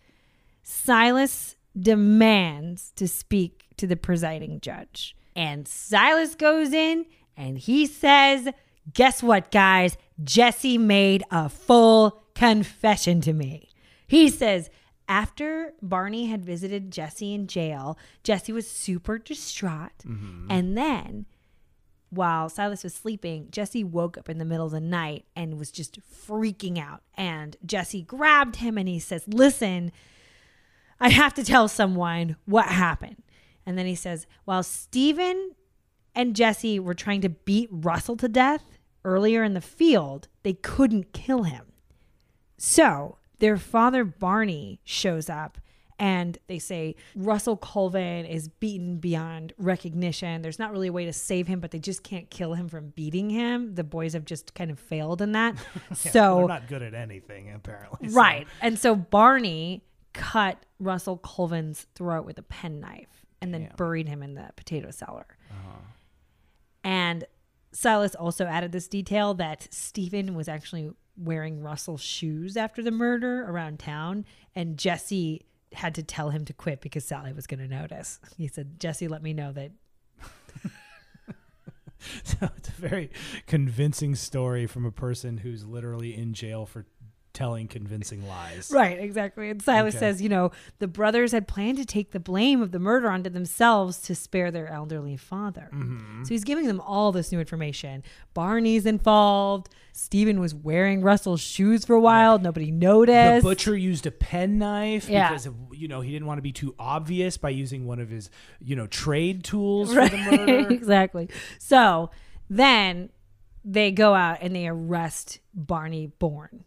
Silas demands to speak to the presiding judge. And Silas goes in and he says, Guess what, guys? Jesse made a full confession to me. He says, after Barney had visited Jesse in jail, Jesse was super distraught. Mm-hmm. And then while Silas was sleeping, Jesse woke up in the middle of the night and was just freaking out. And Jesse grabbed him and he says, Listen, I have to tell someone what happened. And then he says, While Stephen and Jesse were trying to beat Russell to death earlier in the field, they couldn't kill him. So their father Barney shows up and they say Russell Colvin is beaten beyond recognition. There's not really a way to save him, but they just can't kill him from beating him. The boys have just kind of failed in that. So they're
not good at anything, apparently. so-
right. And so Barney cut Russell Colvin's throat with a penknife and then buried him in the potato cellar.
Uh-huh.
And Silas also added this detail that Stephen was actually wearing Russell's shoes after the murder around town, and Jesse had to tell him to quit because Sally was going to notice. He said, Jesse, let me know that.
So it's a very convincing story from a person who's literally in jail for telling convincing lies.
Right, exactly. And Silas
Okay.
says, you know, the brothers had planned to take the blame of the murder onto themselves to spare their elderly father.
Mm-hmm.
So he's giving them all this new information. Barney's involved. Stephen was wearing Russell's shoes for a while. Nobody noticed.
The butcher used a penknife
Yeah.
because of, you know he didn't want to be too obvious by using one of his you know trade tools
Right,
for the murder.
exactly. So then they go out and they arrest Barney Bourne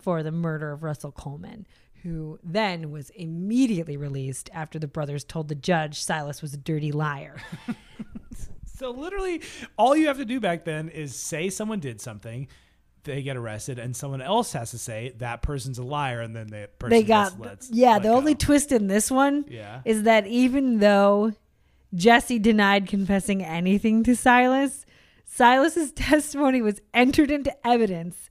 for the murder of Russell Coleman, who then was immediately released after the brothers told the judge Silas was a dirty liar.
So literally, all you have to do back then is say someone did something, they get arrested, and someone else has to say that person's a liar, and then the person
they got
gets let,
yeah.
let
the only twist in this one
Yeah.
is that even though Jesse denied confessing anything to Silas, Silas's testimony was entered into evidence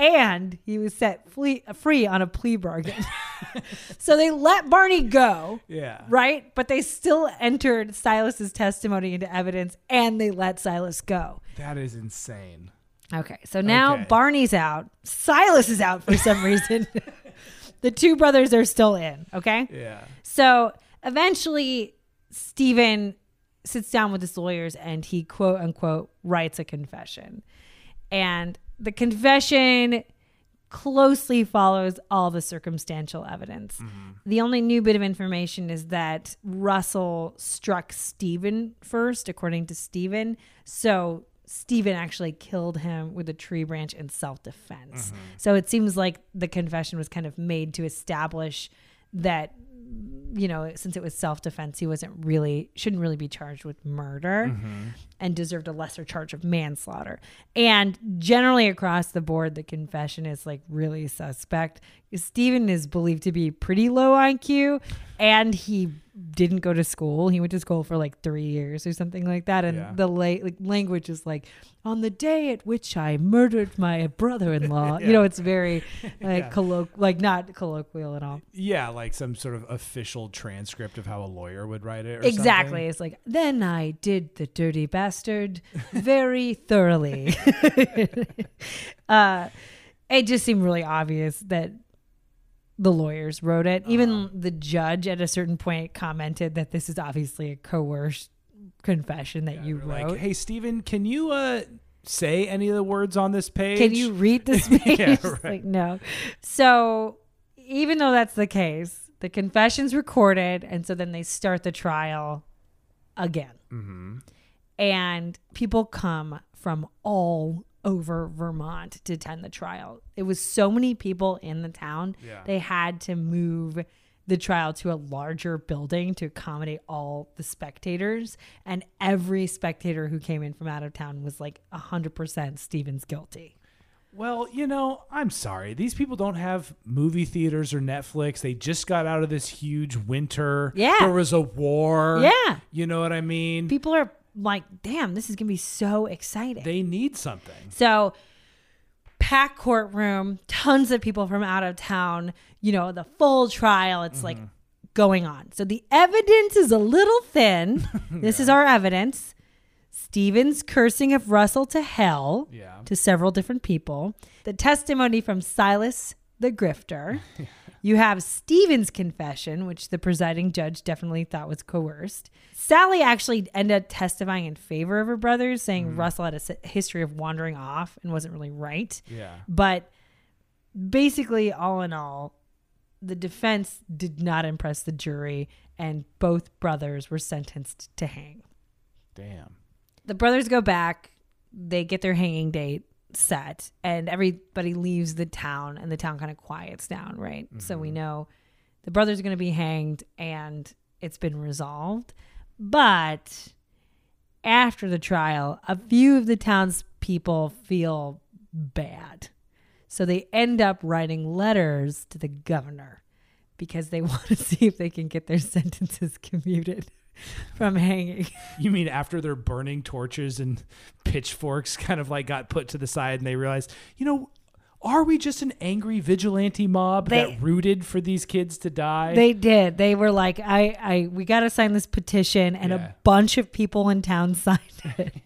and he was set flee, free on a plea bargain. so they let Barney go,
yeah.
right? But they still entered Silas's testimony into evidence and they let Silas go.
That is insane.
Okay, so now
Okay.
Barney's out. Silas is out for some reason. the two brothers are still in, okay?
Yeah.
So eventually, Stephen sits down with his lawyers and he quote unquote writes a confession. And the confession closely follows all the circumstantial evidence. Mm-hmm. The only new bit of information is that Russell struck Stephen first, according to Stephen. So Stephen actually killed him with a tree branch in self defense. Mm-hmm. So it seems like the confession was kind of made to establish that you know since it was self-defense he wasn't really shouldn't really be charged with murder mm-hmm. And deserved a lesser charge of manslaughter and generally across the board the confession is like really suspect stephen is believed to be pretty low iq and he didn't go to school he went to school for like three years or something like that and
Yeah.
the la- like language is like on the day at which i murdered my brother-in-law you know it's very like
Yeah.
colloq- like not colloquial at all
Yeah, like some sort of official transcript of how a lawyer would write it. Or
Exactly.
something.
It's like, then I did the dirty bastard very thoroughly. uh, it just seemed really obvious that the lawyers wrote it. Even
Uh-huh.
the judge at a certain point commented that this is obviously a coerced confession that you wrote.
Like, hey, Stephen, can you uh, say any of the words on this page?
Can you read this page?
Yeah, right.
Like, no. So even though that's the case, The confession's recorded, and so then they start the trial again.
Mm-hmm.
And people come from all over Vermont to attend the trial. It was so many people in the town,
Yeah.
they had to move the trial to a larger building to accommodate all the spectators. And every spectator who came in from out of town was like 100% Stephen's guilty.
Well, you know, I'm sorry. These people don't have movie theaters or Netflix. They just got out of this huge winter.
Yeah.
There was a war.
Yeah.
You know what I mean?
People are like, damn, this is to be so exciting.
they need something.
So, packed courtroom, tons of people from out of town, you know, the full trial. It's like mm-hmm. going on. So, the evidence is a little thin. this is our evidence. Stevens cursing of Russell to hell
Yeah.
to several different people. The testimony from Silas the grifter. You have Stephen's confession, which the presiding judge definitely thought was coerced. Sally actually ended up testifying in favor of her brothers, saying mm. Russell had a history of wandering off and wasn't really right.
Yeah.
But basically, all in all, the defense did not impress the jury, and both brothers were sentenced to hang.
Damn.
The brothers go back, they get their hanging date set, and everybody leaves the town, and the town kind of quiets down, right? So we mm-hmm. know the brothers are going to be hanged, and it's been resolved. But after the trial, a few of the townspeople feel bad. So they end up writing letters to the governor because they want to see if they can get their sentences commuted from hanging.
You mean after their burning torches and pitchforks kind of like got put to the side and they realized, you know, are we just an angry vigilante mob
They-
that rooted for these kids to die?
They did. They were like, I, I, we got to sign this petition, and
Yeah.
a bunch of people in town signed it.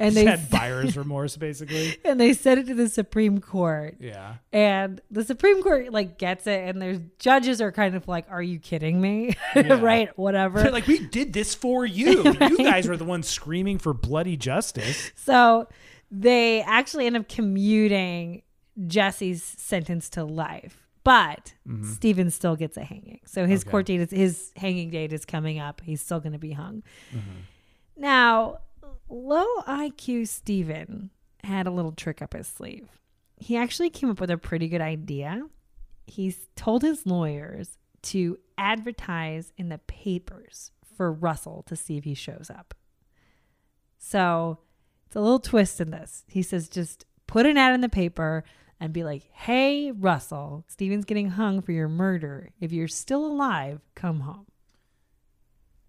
And they
had buyer's remorse, basically.
and they sent it to the Supreme Court,
Yeah.
and the Supreme Court like gets it, and their judges are kind of like, "Are you kidding me?"
Yeah.
right? Whatever.
They're like, we did this for you. You guys were the ones screaming for bloody justice.
So they actually end up commuting Jesse's sentence to life. But mm-hmm. Stephen still gets a hanging. So his
Okay.
court date is his hanging date is coming up. He's still going to be hung. Mm-hmm. Now, low IQ Stephen had a little trick up his sleeve. He actually came up with a pretty good idea. He's told his lawyers to advertise in the papers for Russell to see if he shows up. So it's a little twist in this. He says just put an ad in the paper and be like, hey, Russell, Steven's getting hung for your murder. If you're still alive, come home.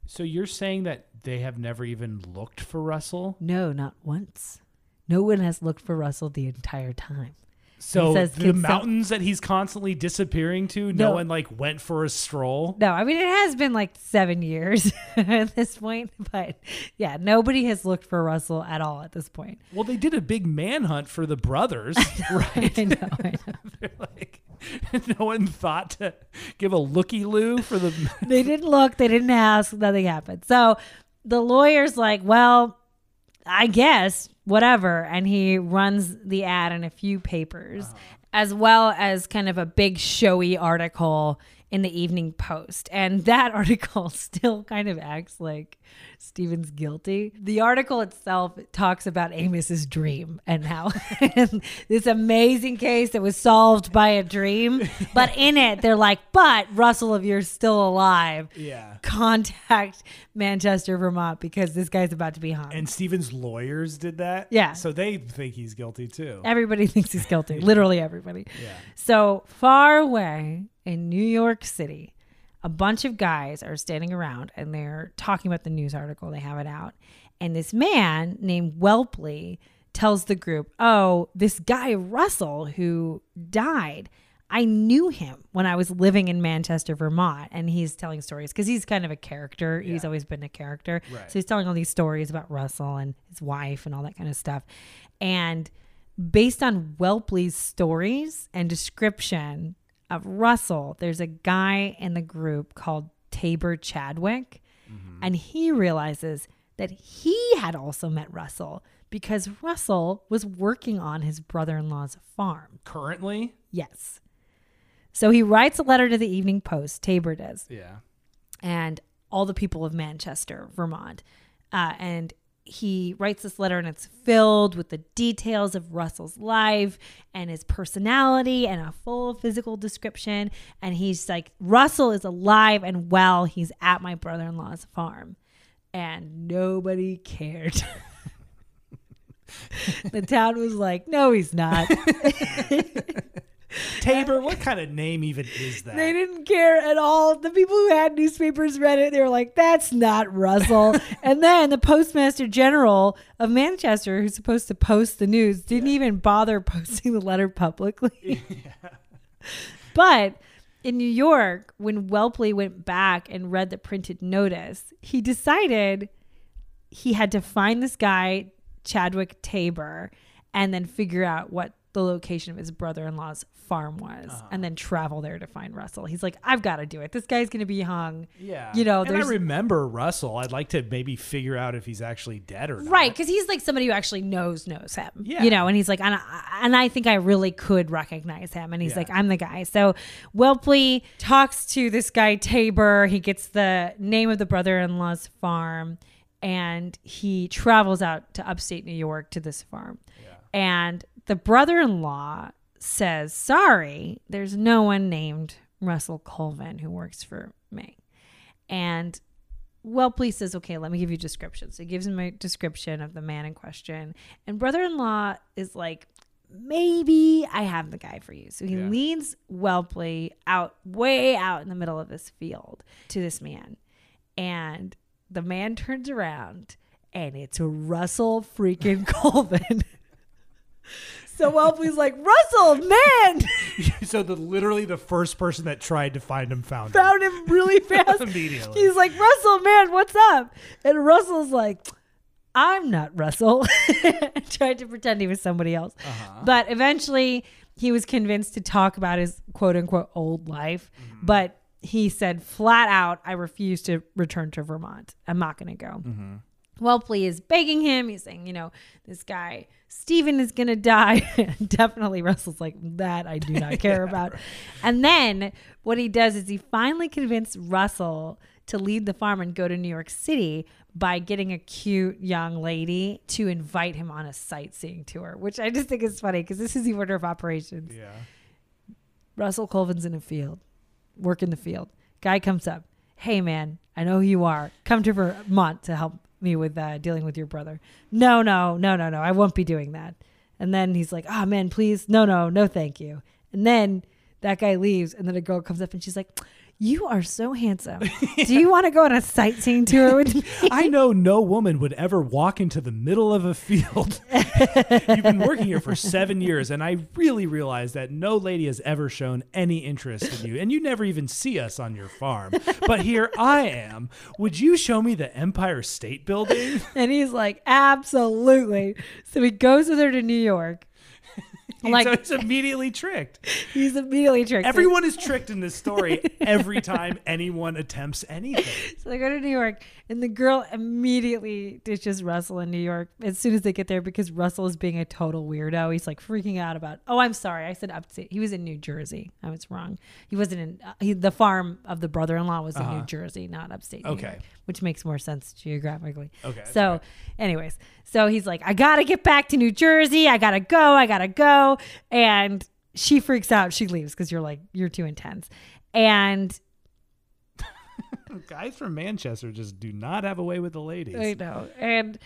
So you're saying that they have never even looked for Russell?
No, not once. No one has looked for Russell the entire time.
So
says,
the
"Can some-
mountains that he's constantly disappearing to, no.
No.
one like went for a stroll.
No, I mean, it has been like seven years at this point, but yeah, nobody has looked for Russell at all at this point.
Well, they did a big manhunt for the brothers, right?
I know, I know.
They're like, no one thought to give a looky loo for the.
they didn't look, they didn't ask, nothing happened. So the lawyer's like, well, I guess, whatever. And he runs the ad in a few papers, uh-huh. as well as kind of a big showy article in the Evening Post. And that article still kind of acts like Stephen's guilty. The article itself talks about Amos's dream and how this amazing case that was solved by a dream. But in it, they're like, but Russell, if you're still alive,
Yeah.
contact Manchester, Vermont, because this guy's about to be hung.
And Stephen's lawyers did that.
Yeah.
So they think he's guilty too.
everybody thinks he's guilty, literally everybody.
Yeah.
So far away in New York City, a bunch of guys are standing around and they're talking about the news article. They have it out. And this man named Whelpley tells the group, Oh, this guy, Russell, who died, I knew him when I was living in Manchester, Vermont. And he's telling stories because he's kind of a character. He's always been a character.
Right.
So he's telling all these stories about Russell and his wife and all that kind of stuff. And based on Whelpley's stories and description of Russell, there's a guy in the group called Tabor Chadwick, and he realizes that he had also met Russell because Russell was working on his brother in law's farm.
Currently.
Yes. So he writes a letter to the Evening Post, Tabor does,
Yeah.
and all the people of Manchester, Vermont. Uh, and he writes this letter, and it's filled with the details of Russell's life and his personality and a full physical description. And he's like, Russell is alive and well. He's at my brother in law's farm. And nobody cared. the town was like, no, he's not.
Tabor, what kind of name even is that?
They didn't care at all. The people who had newspapers read it. They were like, "That's not Russell." and then the Postmaster General of Manchester, who's supposed to post the news, didn't even bother posting the letter publicly. But in New York, when Whelpley went back and read the printed notice, he decided he had to find this guy, Chadwick Tabor, and then figure out what the location of his brother in law's farm was, uh-huh. and then travel there to find Russell. He's like, I've got to do it. This guy's going to be hung.
Yeah.
You know,
and I remember Russell. I'd like to maybe figure out if he's actually dead or not.
Right, because he's like somebody who actually knows knows him.
Yeah.
You know, and he's like, and I, and I think I really could recognize him. And he's
Yeah.
like, I'm the guy. So Whelpley talks to this guy Tabor. He gets the name of the brother-in-law's farm, and he travels out to upstate New York to this farm. And the brother-in-law says, "Sorry, there's no one named Russell Colvin who works for me." And Whelpley says, okay, let me give you a description. So he gives him a description of the man in question. And brother in law is like, maybe I have the guy for you. So he
Yeah.
leads Whelpley out, way out in the middle of this field to this man. And the man turns around and it's Russell freaking Colvin. So Whelpley's like, Russell, man,
so the literally the first person that tried to find him found,
found him really fast.
Immediately.
He's like, Russell, man, what's up? And Russell's like, I'm not Russell. Tried to pretend he was somebody else. Uh-huh. But eventually he was convinced to talk about his quote unquote old life. Mm-hmm. But he said flat out, I refuse to return to Vermont. I'm not going to go. Mm-hmm. Whelpley is begging him. He's saying, you know, this guy, Stephen, is going to die. Definitely, Russell's like, that I do not care about. And then what he does is he finally convinced Russell to leave the farm and go to New York City by getting a cute young lady to invite him on a sightseeing tour, which I just think is funny because this is the order of operations.
Yeah.
Russell Colvin's in a field, work in the field. Guy comes up, hey man, I know who you are. Come to Vermont to help me with uh, dealing with your brother. No, no, no, no, no. I won't be doing that. And then he's like, oh man, please, no, no, no, thank you. And then that guy leaves, and then a girl comes up and she's like, you are so handsome. Do you want to go on a sightseeing tour with me?
I know no woman would ever walk into the middle of a field. You've been working here for seven years, and I really realize that no lady has ever shown any interest in you, and you never even see us on your farm. But here I am. Would you show me the Empire State Building?
And he's like, absolutely. So he goes with her to New York. Like-
so it's immediately tricked.
He's immediately tricked.
Everyone is tricked in this story every time anyone attempts anything.
So they go to New York, and the girl immediately ditches Russell in New York as soon as they get there because Russell is being a total weirdo. He's like freaking out about. Oh, I'm sorry, I said upstate. He was in New Jersey. I was wrong. He wasn't in. Uh, he, the farm of the brother-in-law was in New Jersey, not upstate. New
Okay.
York, which makes more sense geographically.
Okay,
So, anyways, so he's like, I gotta get back to New Jersey. I gotta go. I gotta go. And she freaks out. She leaves because you're like you're too intense. And
Guys from Manchester just do not have a way with the ladies.
I know. And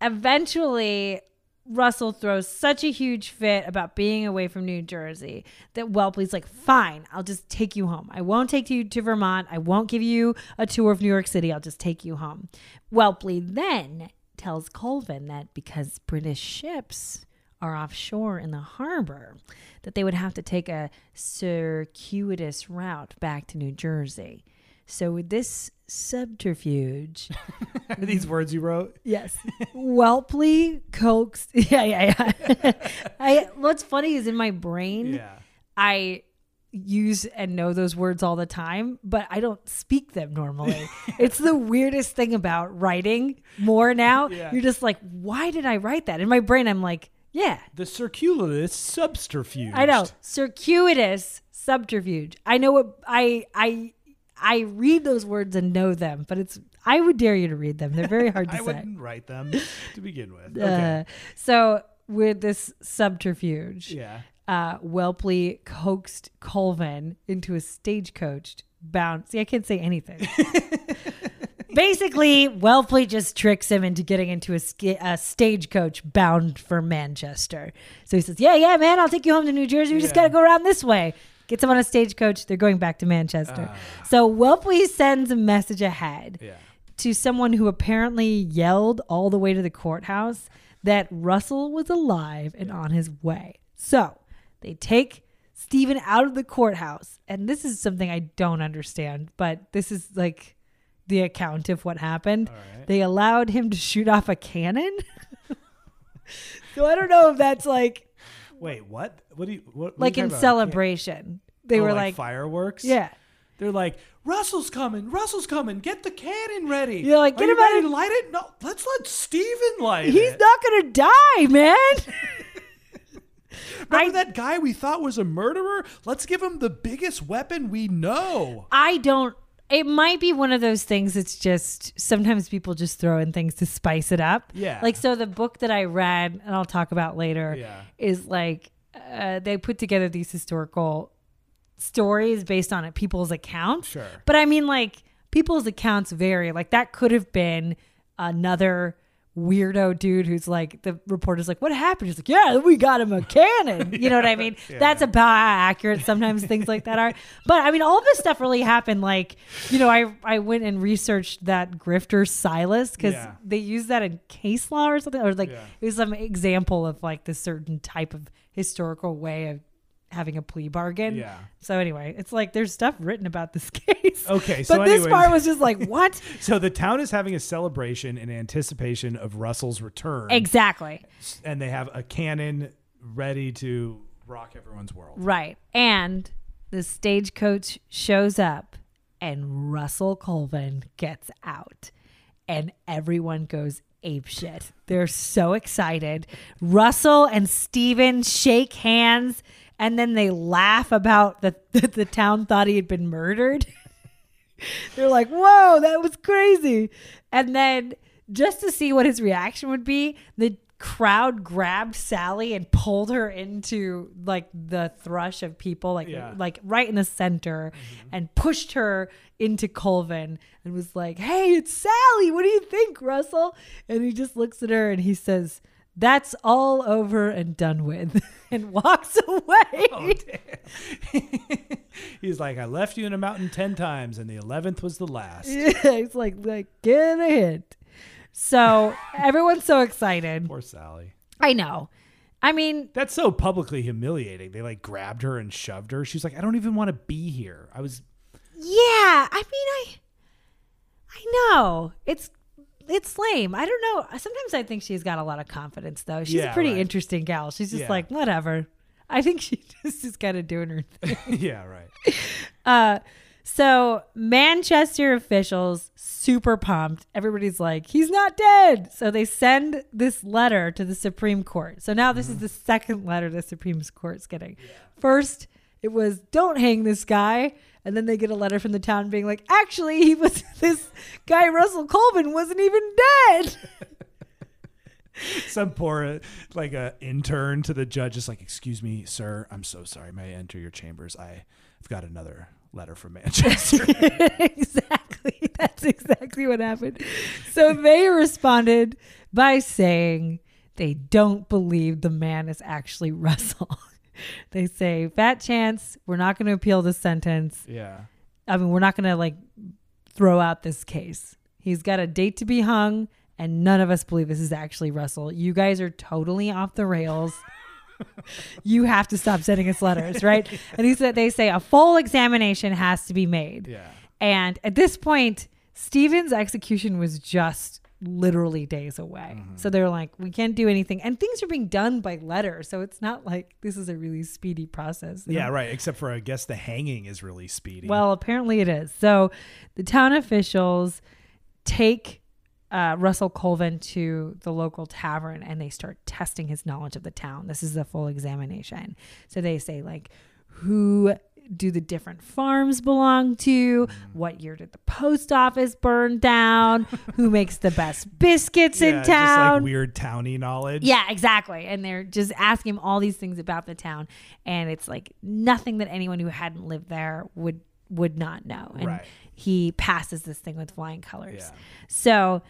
eventually, Russell throws such a huge fit about being away from New Jersey that Whelpley's like, fine, I'll just take you home. I won't take you to Vermont. I won't give you a tour of New York City. I'll just take you home. Whelpley then tells Colvin that because British ships are offshore in the harbor, that they would have to take a circuitous route back to New Jersey. So with this subterfuge,
Are these words you wrote?
Yes. Whelpley coaxed. Yeah, yeah, yeah. I what's funny is in my brain,
Yeah.
I use and know those words all the time, but I don't speak them normally. it's the weirdest thing about writing more now.
Yeah.
You're just like, why did I write that? In my brain, I'm like, Yeah.
The circuitous subterfuge.
I know. Circuitous subterfuge. I know what I I I read those words and know them, but it's I would dare you to read them. They're very hard to
I
say.
I wouldn't write them to begin with.
Uh,
Okay.
so with this subterfuge,
yeah.
uh, Whelpley coaxed Colvin into a stagecoach bound. See, I can't say anything. Basically, Whelpley just tricks him into getting into a, sk- a stagecoach bound for Manchester. So he says, "Yeah, yeah, man, I'll take you home to New Jersey. We just got to go around this way." Gets him on a stagecoach. They're going back to Manchester. so Whelpley sends a message ahead
Yeah.
to someone who apparently yelled all the way to the courthouse that Russell was alive and on his way. So they take Stephen out of the courthouse. And this is something I don't understand, but this is like the account of what happened.
Right.
They allowed him to shoot off a cannon. so I don't know if that's like
Wait, what? What do you what? what
like
you
in celebration. They
Oh,
were
like,
like,
fireworks.
yeah.
They're like, Russell's coming. Russell's coming. Get the cannon ready.
You're like, get him
ready
of-
to light it? No, let's let Steven light
He's
it.
not going to die, man.
Remember that guy we thought was a murderer? Let's give him the biggest weapon we know.
I don't. It might be one of those things. It's just sometimes people just throw in things to spice it up.
Yeah.
Like so, the book that I read, and I'll talk about later,
Yeah.
is like uh, they put together these historical stories based on it, people's accounts.
Sure.
But I mean, like people's accounts vary. Like that could have been another weirdo dude who's like the reporter's like, "What happened?" He's like, "Yeah, we got him a cannon." You know what I mean? That's about how accurate sometimes things like that are. But I mean, all this stuff really happened. Like, you know, I I went and researched that grifter Silas because
Yeah.
they use that in case law or something, or like
Yeah.
it was some example of like this certain type of historical way of having a plea bargain.
Yeah.
So anyway, it's like there's stuff written about this case.
Okay,
but
so
this
anyways-
part was just like, what?
So the town is having a celebration in anticipation of Russell's return.
exactly.
and they have a cannon ready to rock everyone's world.
Right. And the stagecoach shows up and Russell Colvin gets out and everyone goes ape shit. They're so excited. Russell and Stephen shake hands and then they laugh about the that the town thought he had been murdered. They're like, "Whoa, that was crazy!" And then just to see what his reaction would be, the crowd grabbed Sally and pulled her into like the thrush of people, like
Yeah.
like right in the center, mm-hmm. and pushed her into Colvin and was like, "Hey, it's Sally. What do you think, Russell?" And he just looks at her and he says. That's all over and done with, and walks away.
Oh, He's like, I left you in a mountain 10 times, and the 11th was the last.
Yeah, it's like like get a hint. So everyone's so excited.
Poor Sally.
I know. I mean,
That's so publicly humiliating. They like grabbed her and shoved her. She's like, I don't even want to be here. I was,
yeah. I mean, I I know it's it's lame. I don't know. Sometimes I think she's got a lot of confidence, though. She's
Yeah,
a pretty
right.
interesting gal. She's just
Yeah.
like whatever. I think she just is kind of doing her thing.
yeah, right.
Uh, so Manchester officials super pumped. Everybody's like, he's not dead. So they send this letter to the Supreme Court. So now this is the second letter the Supreme Court's getting. First, it was don't hang this guy. And then they get a letter from the town being like, actually, he was this guy Russell Colvin wasn't even dead.
Some poor, uh, like, a intern to the judge is like, Excuse me, sir. I'm so sorry. May I enter your chambers? I've got another letter from Manchester.
exactly. That's exactly what happened. So they responded by saying they don't believe the man is actually Russell. they say, fat chance, we're not going to appeal this sentence.
yeah.
I mean, we're not going to like throw out this case. He's got a date to be hung, and none of us believe this is actually Russell. You guys are totally off the rails. you have to stop sending us letters, right? And he said they say a full examination has to be made.
Yeah.
And at this point, Stephen's execution was just literally days away.
Mm-hmm.
So they're like, we can't do anything. And things are being done by letter. So it's not like this is a really speedy process.
Yeah, right. Except for, I guess, the hanging is really speedy.
Well, apparently it is. So the town officials take uh, Russell Colvin to the local tavern and they start testing his knowledge of the town. This is a full examination. So they say, like, who do the different farms belong to? Mm. What year did the post office burn down? who makes the best biscuits
Yeah,
in
just like
town?
weird towny knowledge.
Yeah, exactly. And they're just asking him all these things about the town, and it's like nothing that anyone who hadn't lived there would would not know. And
Right.
he passes this thing with flying colors.
Yeah.
So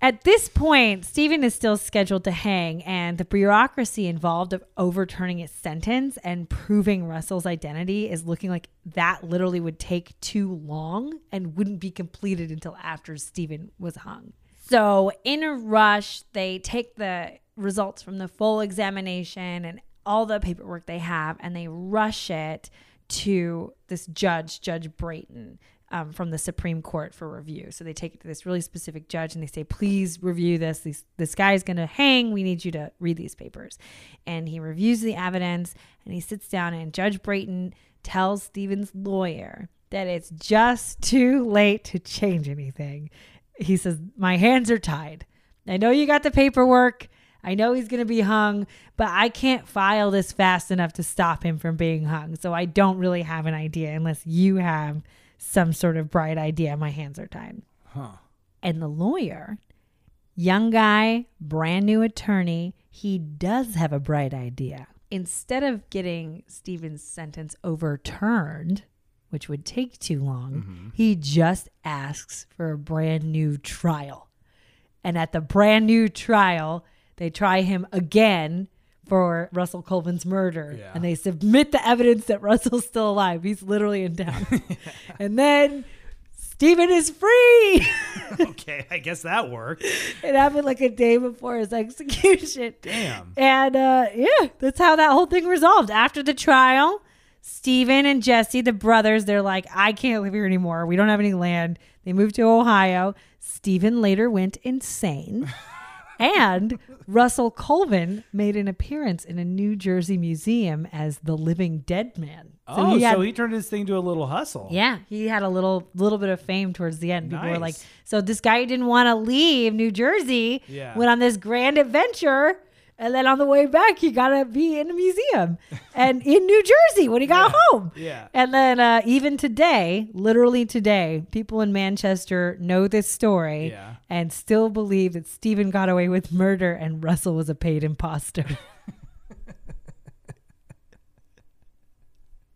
at this point, Stephen is still scheduled to hang, and the bureaucracy involved of overturning his sentence and proving Russell's identity is looking like that literally would take too long and wouldn't be completed until after Stephen was hung. So, in a rush, they take the results from the full examination and all the paperwork they have and they rush it to this judge, Judge Brayton, um, from the Supreme Court for review. So they take it to this really specific judge and they say, please review this. This, this guy's going to hang. We need you to read these papers. And he reviews the evidence and he sits down and Judge Brayton tells Stephen's lawyer that it's just too late to change anything. He says, My hands are tied. I know you got the paperwork. I know he's going to be hung, but I can't file this fast enough to stop him from being hung. So I don't really have an idea unless you have some sort of bright idea. My hands are tied.
Huh.
And the lawyer, young guy, brand new attorney, he does have a bright idea. Instead of getting Stephen's sentence overturned, which would take too long, mm-hmm. he just asks for a brand new trial. And at the brand new trial, they try him again for Russell Colvin's murder.
Yeah.
And they submit the evidence that Russell's still alive. He's literally in town. and then Stephen is free.
okay, I guess that worked.
it happened like a day before his execution.
Damn.
And uh, yeah, that's how that whole thing resolved. After the trial, Stephen and Jesse, the brothers, they're like, I can't live here anymore. We don't have any land. They moved to Ohio. Stephen later went insane. And Russell Colvin made an appearance in a New Jersey museum as the living dead man.
oh,
he had-
so he turned his thing to a little hustle.
yeah, he had a little little bit of fame towards the end. People were like, so this guy who didn't want to leave New Jersey
Yeah.
went on this grand adventure, and then on the way back, he got to be in a museum and in New Jersey when he got
Yeah.
home.
Yeah.
And then uh, even today, literally today, people in Manchester know this story
Yeah.
and still believe that Stephen got away with murder and Russell was a paid imposter.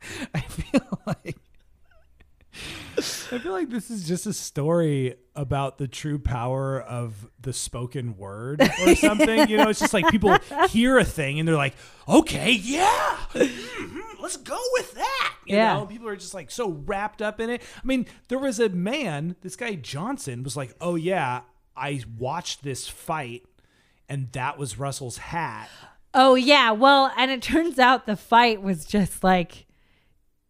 I feel like I feel like this is just a story about the true power of the spoken word or something. you know, it's just like people hear a thing and they're like, "Okay, yeah, mhm, let's go with that." You
Yeah.
know, people are just like so wrapped up in it. I mean, there was a man, this guy Johnson, was like, "Oh yeah, I watched this fight, and that was Russell's hat."
Oh yeah, well, and it turns out the fight was just like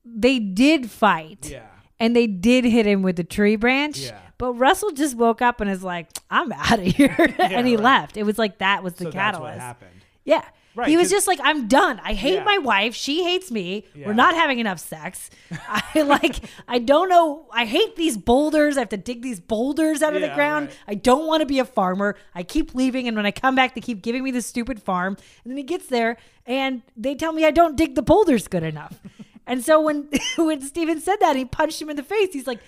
they did fight.
Yeah.
And they did hit him with the tree branch.
Yeah.
But Russell just woke up and is like, I'm out of here. and he
right.
left. It was like that was the
So that's
catalyst.
what happened.
Yeah.
Right,
he was just like, I'm done. I hate
Yeah.
my wife. She hates me.
Yeah.
We're not having enough sex. I like, I don't know. I hate these boulders. I have to dig these boulders out of the ground.
right.
I don't want to be a farmer. I keep leaving. And when I come back, they keep giving me this stupid farm. And then he gets there and they tell me I don't dig the boulders good enough. And so when, when Stephen said that, he punched him in the face. He's like,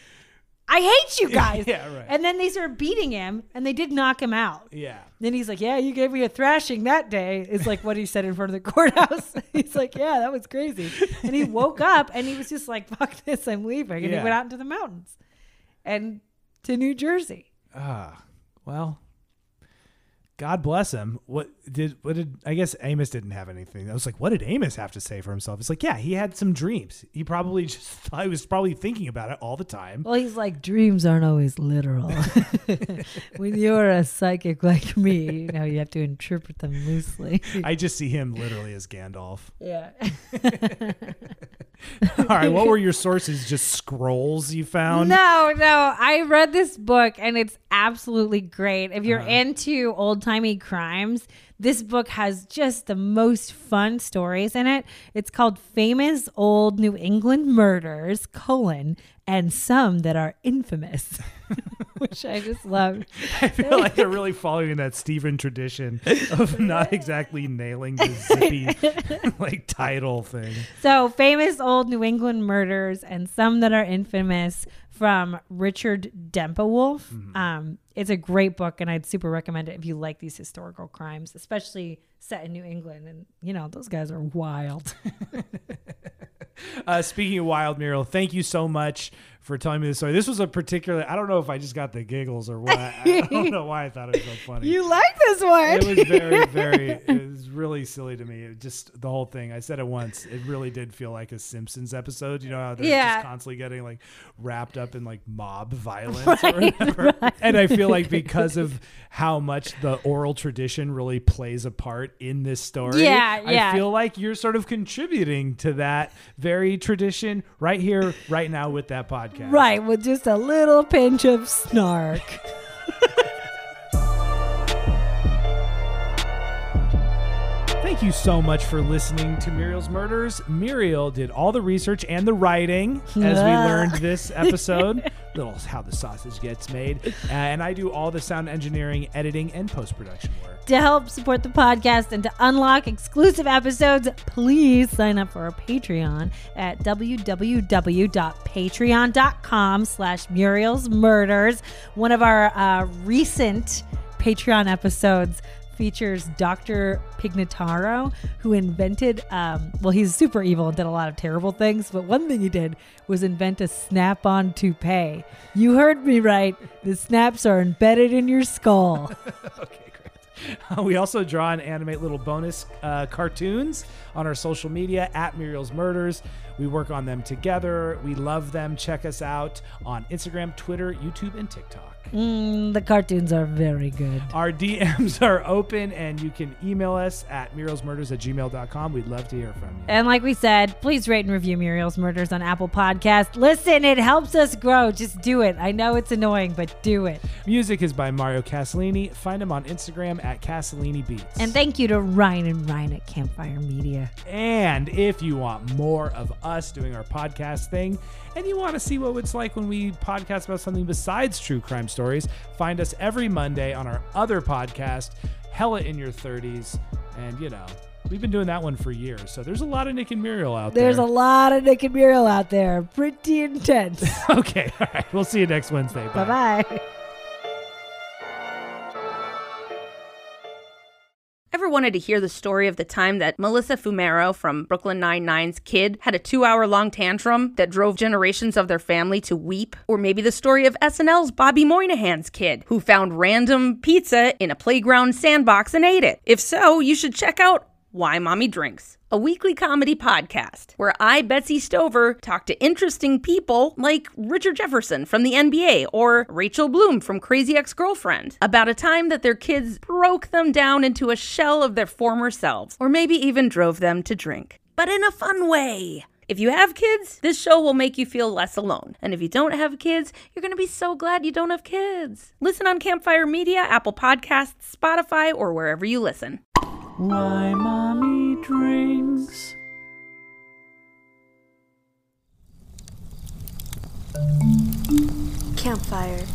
I hate you guys.
Yeah, right.
And then they started beating him and they did knock him out.
Yeah.
Then he's like, "Yeah, you gave me a thrashing that day." Is like what he said in front of the courthouse. he's like, "Yeah, that was crazy." And he woke up and he was just like, "Fuck this, I'm leaving." And
Yeah.
he went out into the mountains and to New Jersey.
Ah, well, God bless him. What did what did I guess Amos didn't have anything. I was like, what did Amos have to say for himself? It's like, yeah, he had some dreams. He probably just thought, he was probably thinking about it all the time.
Well, he's like, "Dreams aren't always literal. when you're a psychic like me, you know, you have to interpret them loosely."
I just see him literally as Gandalf.
yeah.
All right, what were your sources? Just scrolls you found?
No, no. I read this book and it's absolutely great. If you're
Uh-huh.
into old timey crimes, this book has just the most fun stories in it. It's called Famous Old New England Murders, colon, and some that are infamous. which I just love.
I feel like they're really following that Stephen tradition of not exactly nailing the zippy like title thing.
So, famous old New England murders and some that are infamous from Richard Dempewolff.
Mm-hmm.
Um, it's a great book, and I'd super recommend it if you like these historical crimes, especially set in New England. And, you know, those guys are wild.
Uh, speaking of Wild Muriel, thank you so much for telling me this story. This was a particular. I don't know if I just got the giggles or what. I don't know why I thought it was so funny.
You like this one?
it was very, very. It was really silly to me. It just the whole thing. I said it once. It really did feel like a Simpsons episode. You know how they're
Yeah.
just constantly getting like wrapped up in like mob violence or whatever. And I feel like because of how much the oral tradition really plays a part in this story,
Yeah, yeah.
I feel like you're sort of contributing to that very tradition right here, right now with that podcast.
Right, with just a little pinch of snark.
Thank you so much for listening to Muriel's Murders. Muriel did all the research and the writing as we learned this episode. Little how the sausage gets made. Uh, and I do all the sound engineering, editing, and post production work.
To help support the podcast and to unlock exclusive episodes, please sign up for our Patreon at www.patreon.com slash Muriel's Murders. One of our uh, recent Patreon episodes features Dr. Pignataro, who invented, um, well, he's super evil and did a lot of terrible things, but one thing he did was invent a snap on toupee. You heard me right. The snaps are embedded in your skull.
Okay, great. We also draw and animate little bonus uh, cartoons on our social media at Muriel's Murders. We work on them together. We love them. Check us out on Instagram, Twitter, YouTube, and TikTok.
Mm, the cartoons are very good.
Our DMs are open, and you can email us at murielsmurders at gmail.com. We'd love to hear from you.
And like we said, please rate and review Muriel's Murders on Apple Podcast. Listen, it helps us grow. Just do it. I know it's annoying, but do it.
Music is by Mario Castellini. Find him on Instagram at Castellini Beats.
And thank you to Ryan and Ryan at Campfire Media.
And if you want more of us doing our podcast thing, and you want to see what it's like when we podcast about something besides true crime stories, find us every Monday on our other podcast, Hella in Your 30s. And, you know, we've been doing that one for years. So there's a lot of Nick and Muriel out there.
There's a lot of Nick and Muriel out there. Pretty intense.
okay. All right. We'll see you next Wednesday.
bye bye.
Wanted to hear the story of the time that Melissa Fumero from Brooklyn Nine-Nine's kid had a two-hour-long tantrum that drove generations of their family to weep? Or maybe the story of SNL's Bobby Moynihan's kid who found random pizza in a playground sandbox and ate it? If so, you should check out Why Mommy Drinks, a weekly comedy podcast where I, Betsy Stover, talk to interesting people like Richard Jefferson from the NBA or Rachel Bloom from Crazy Ex Girlfriend about a time that their kids broke them down into a shell of their former selves, or maybe even drove them to drink. But in a fun way. If you have kids, this show will make you feel less alone. And if you don't have kids, you're going to be so glad you don't have kids. Listen on Campfire Media, Apple Podcasts, Spotify, or wherever you listen.
Why mommy drinks.
Campfire.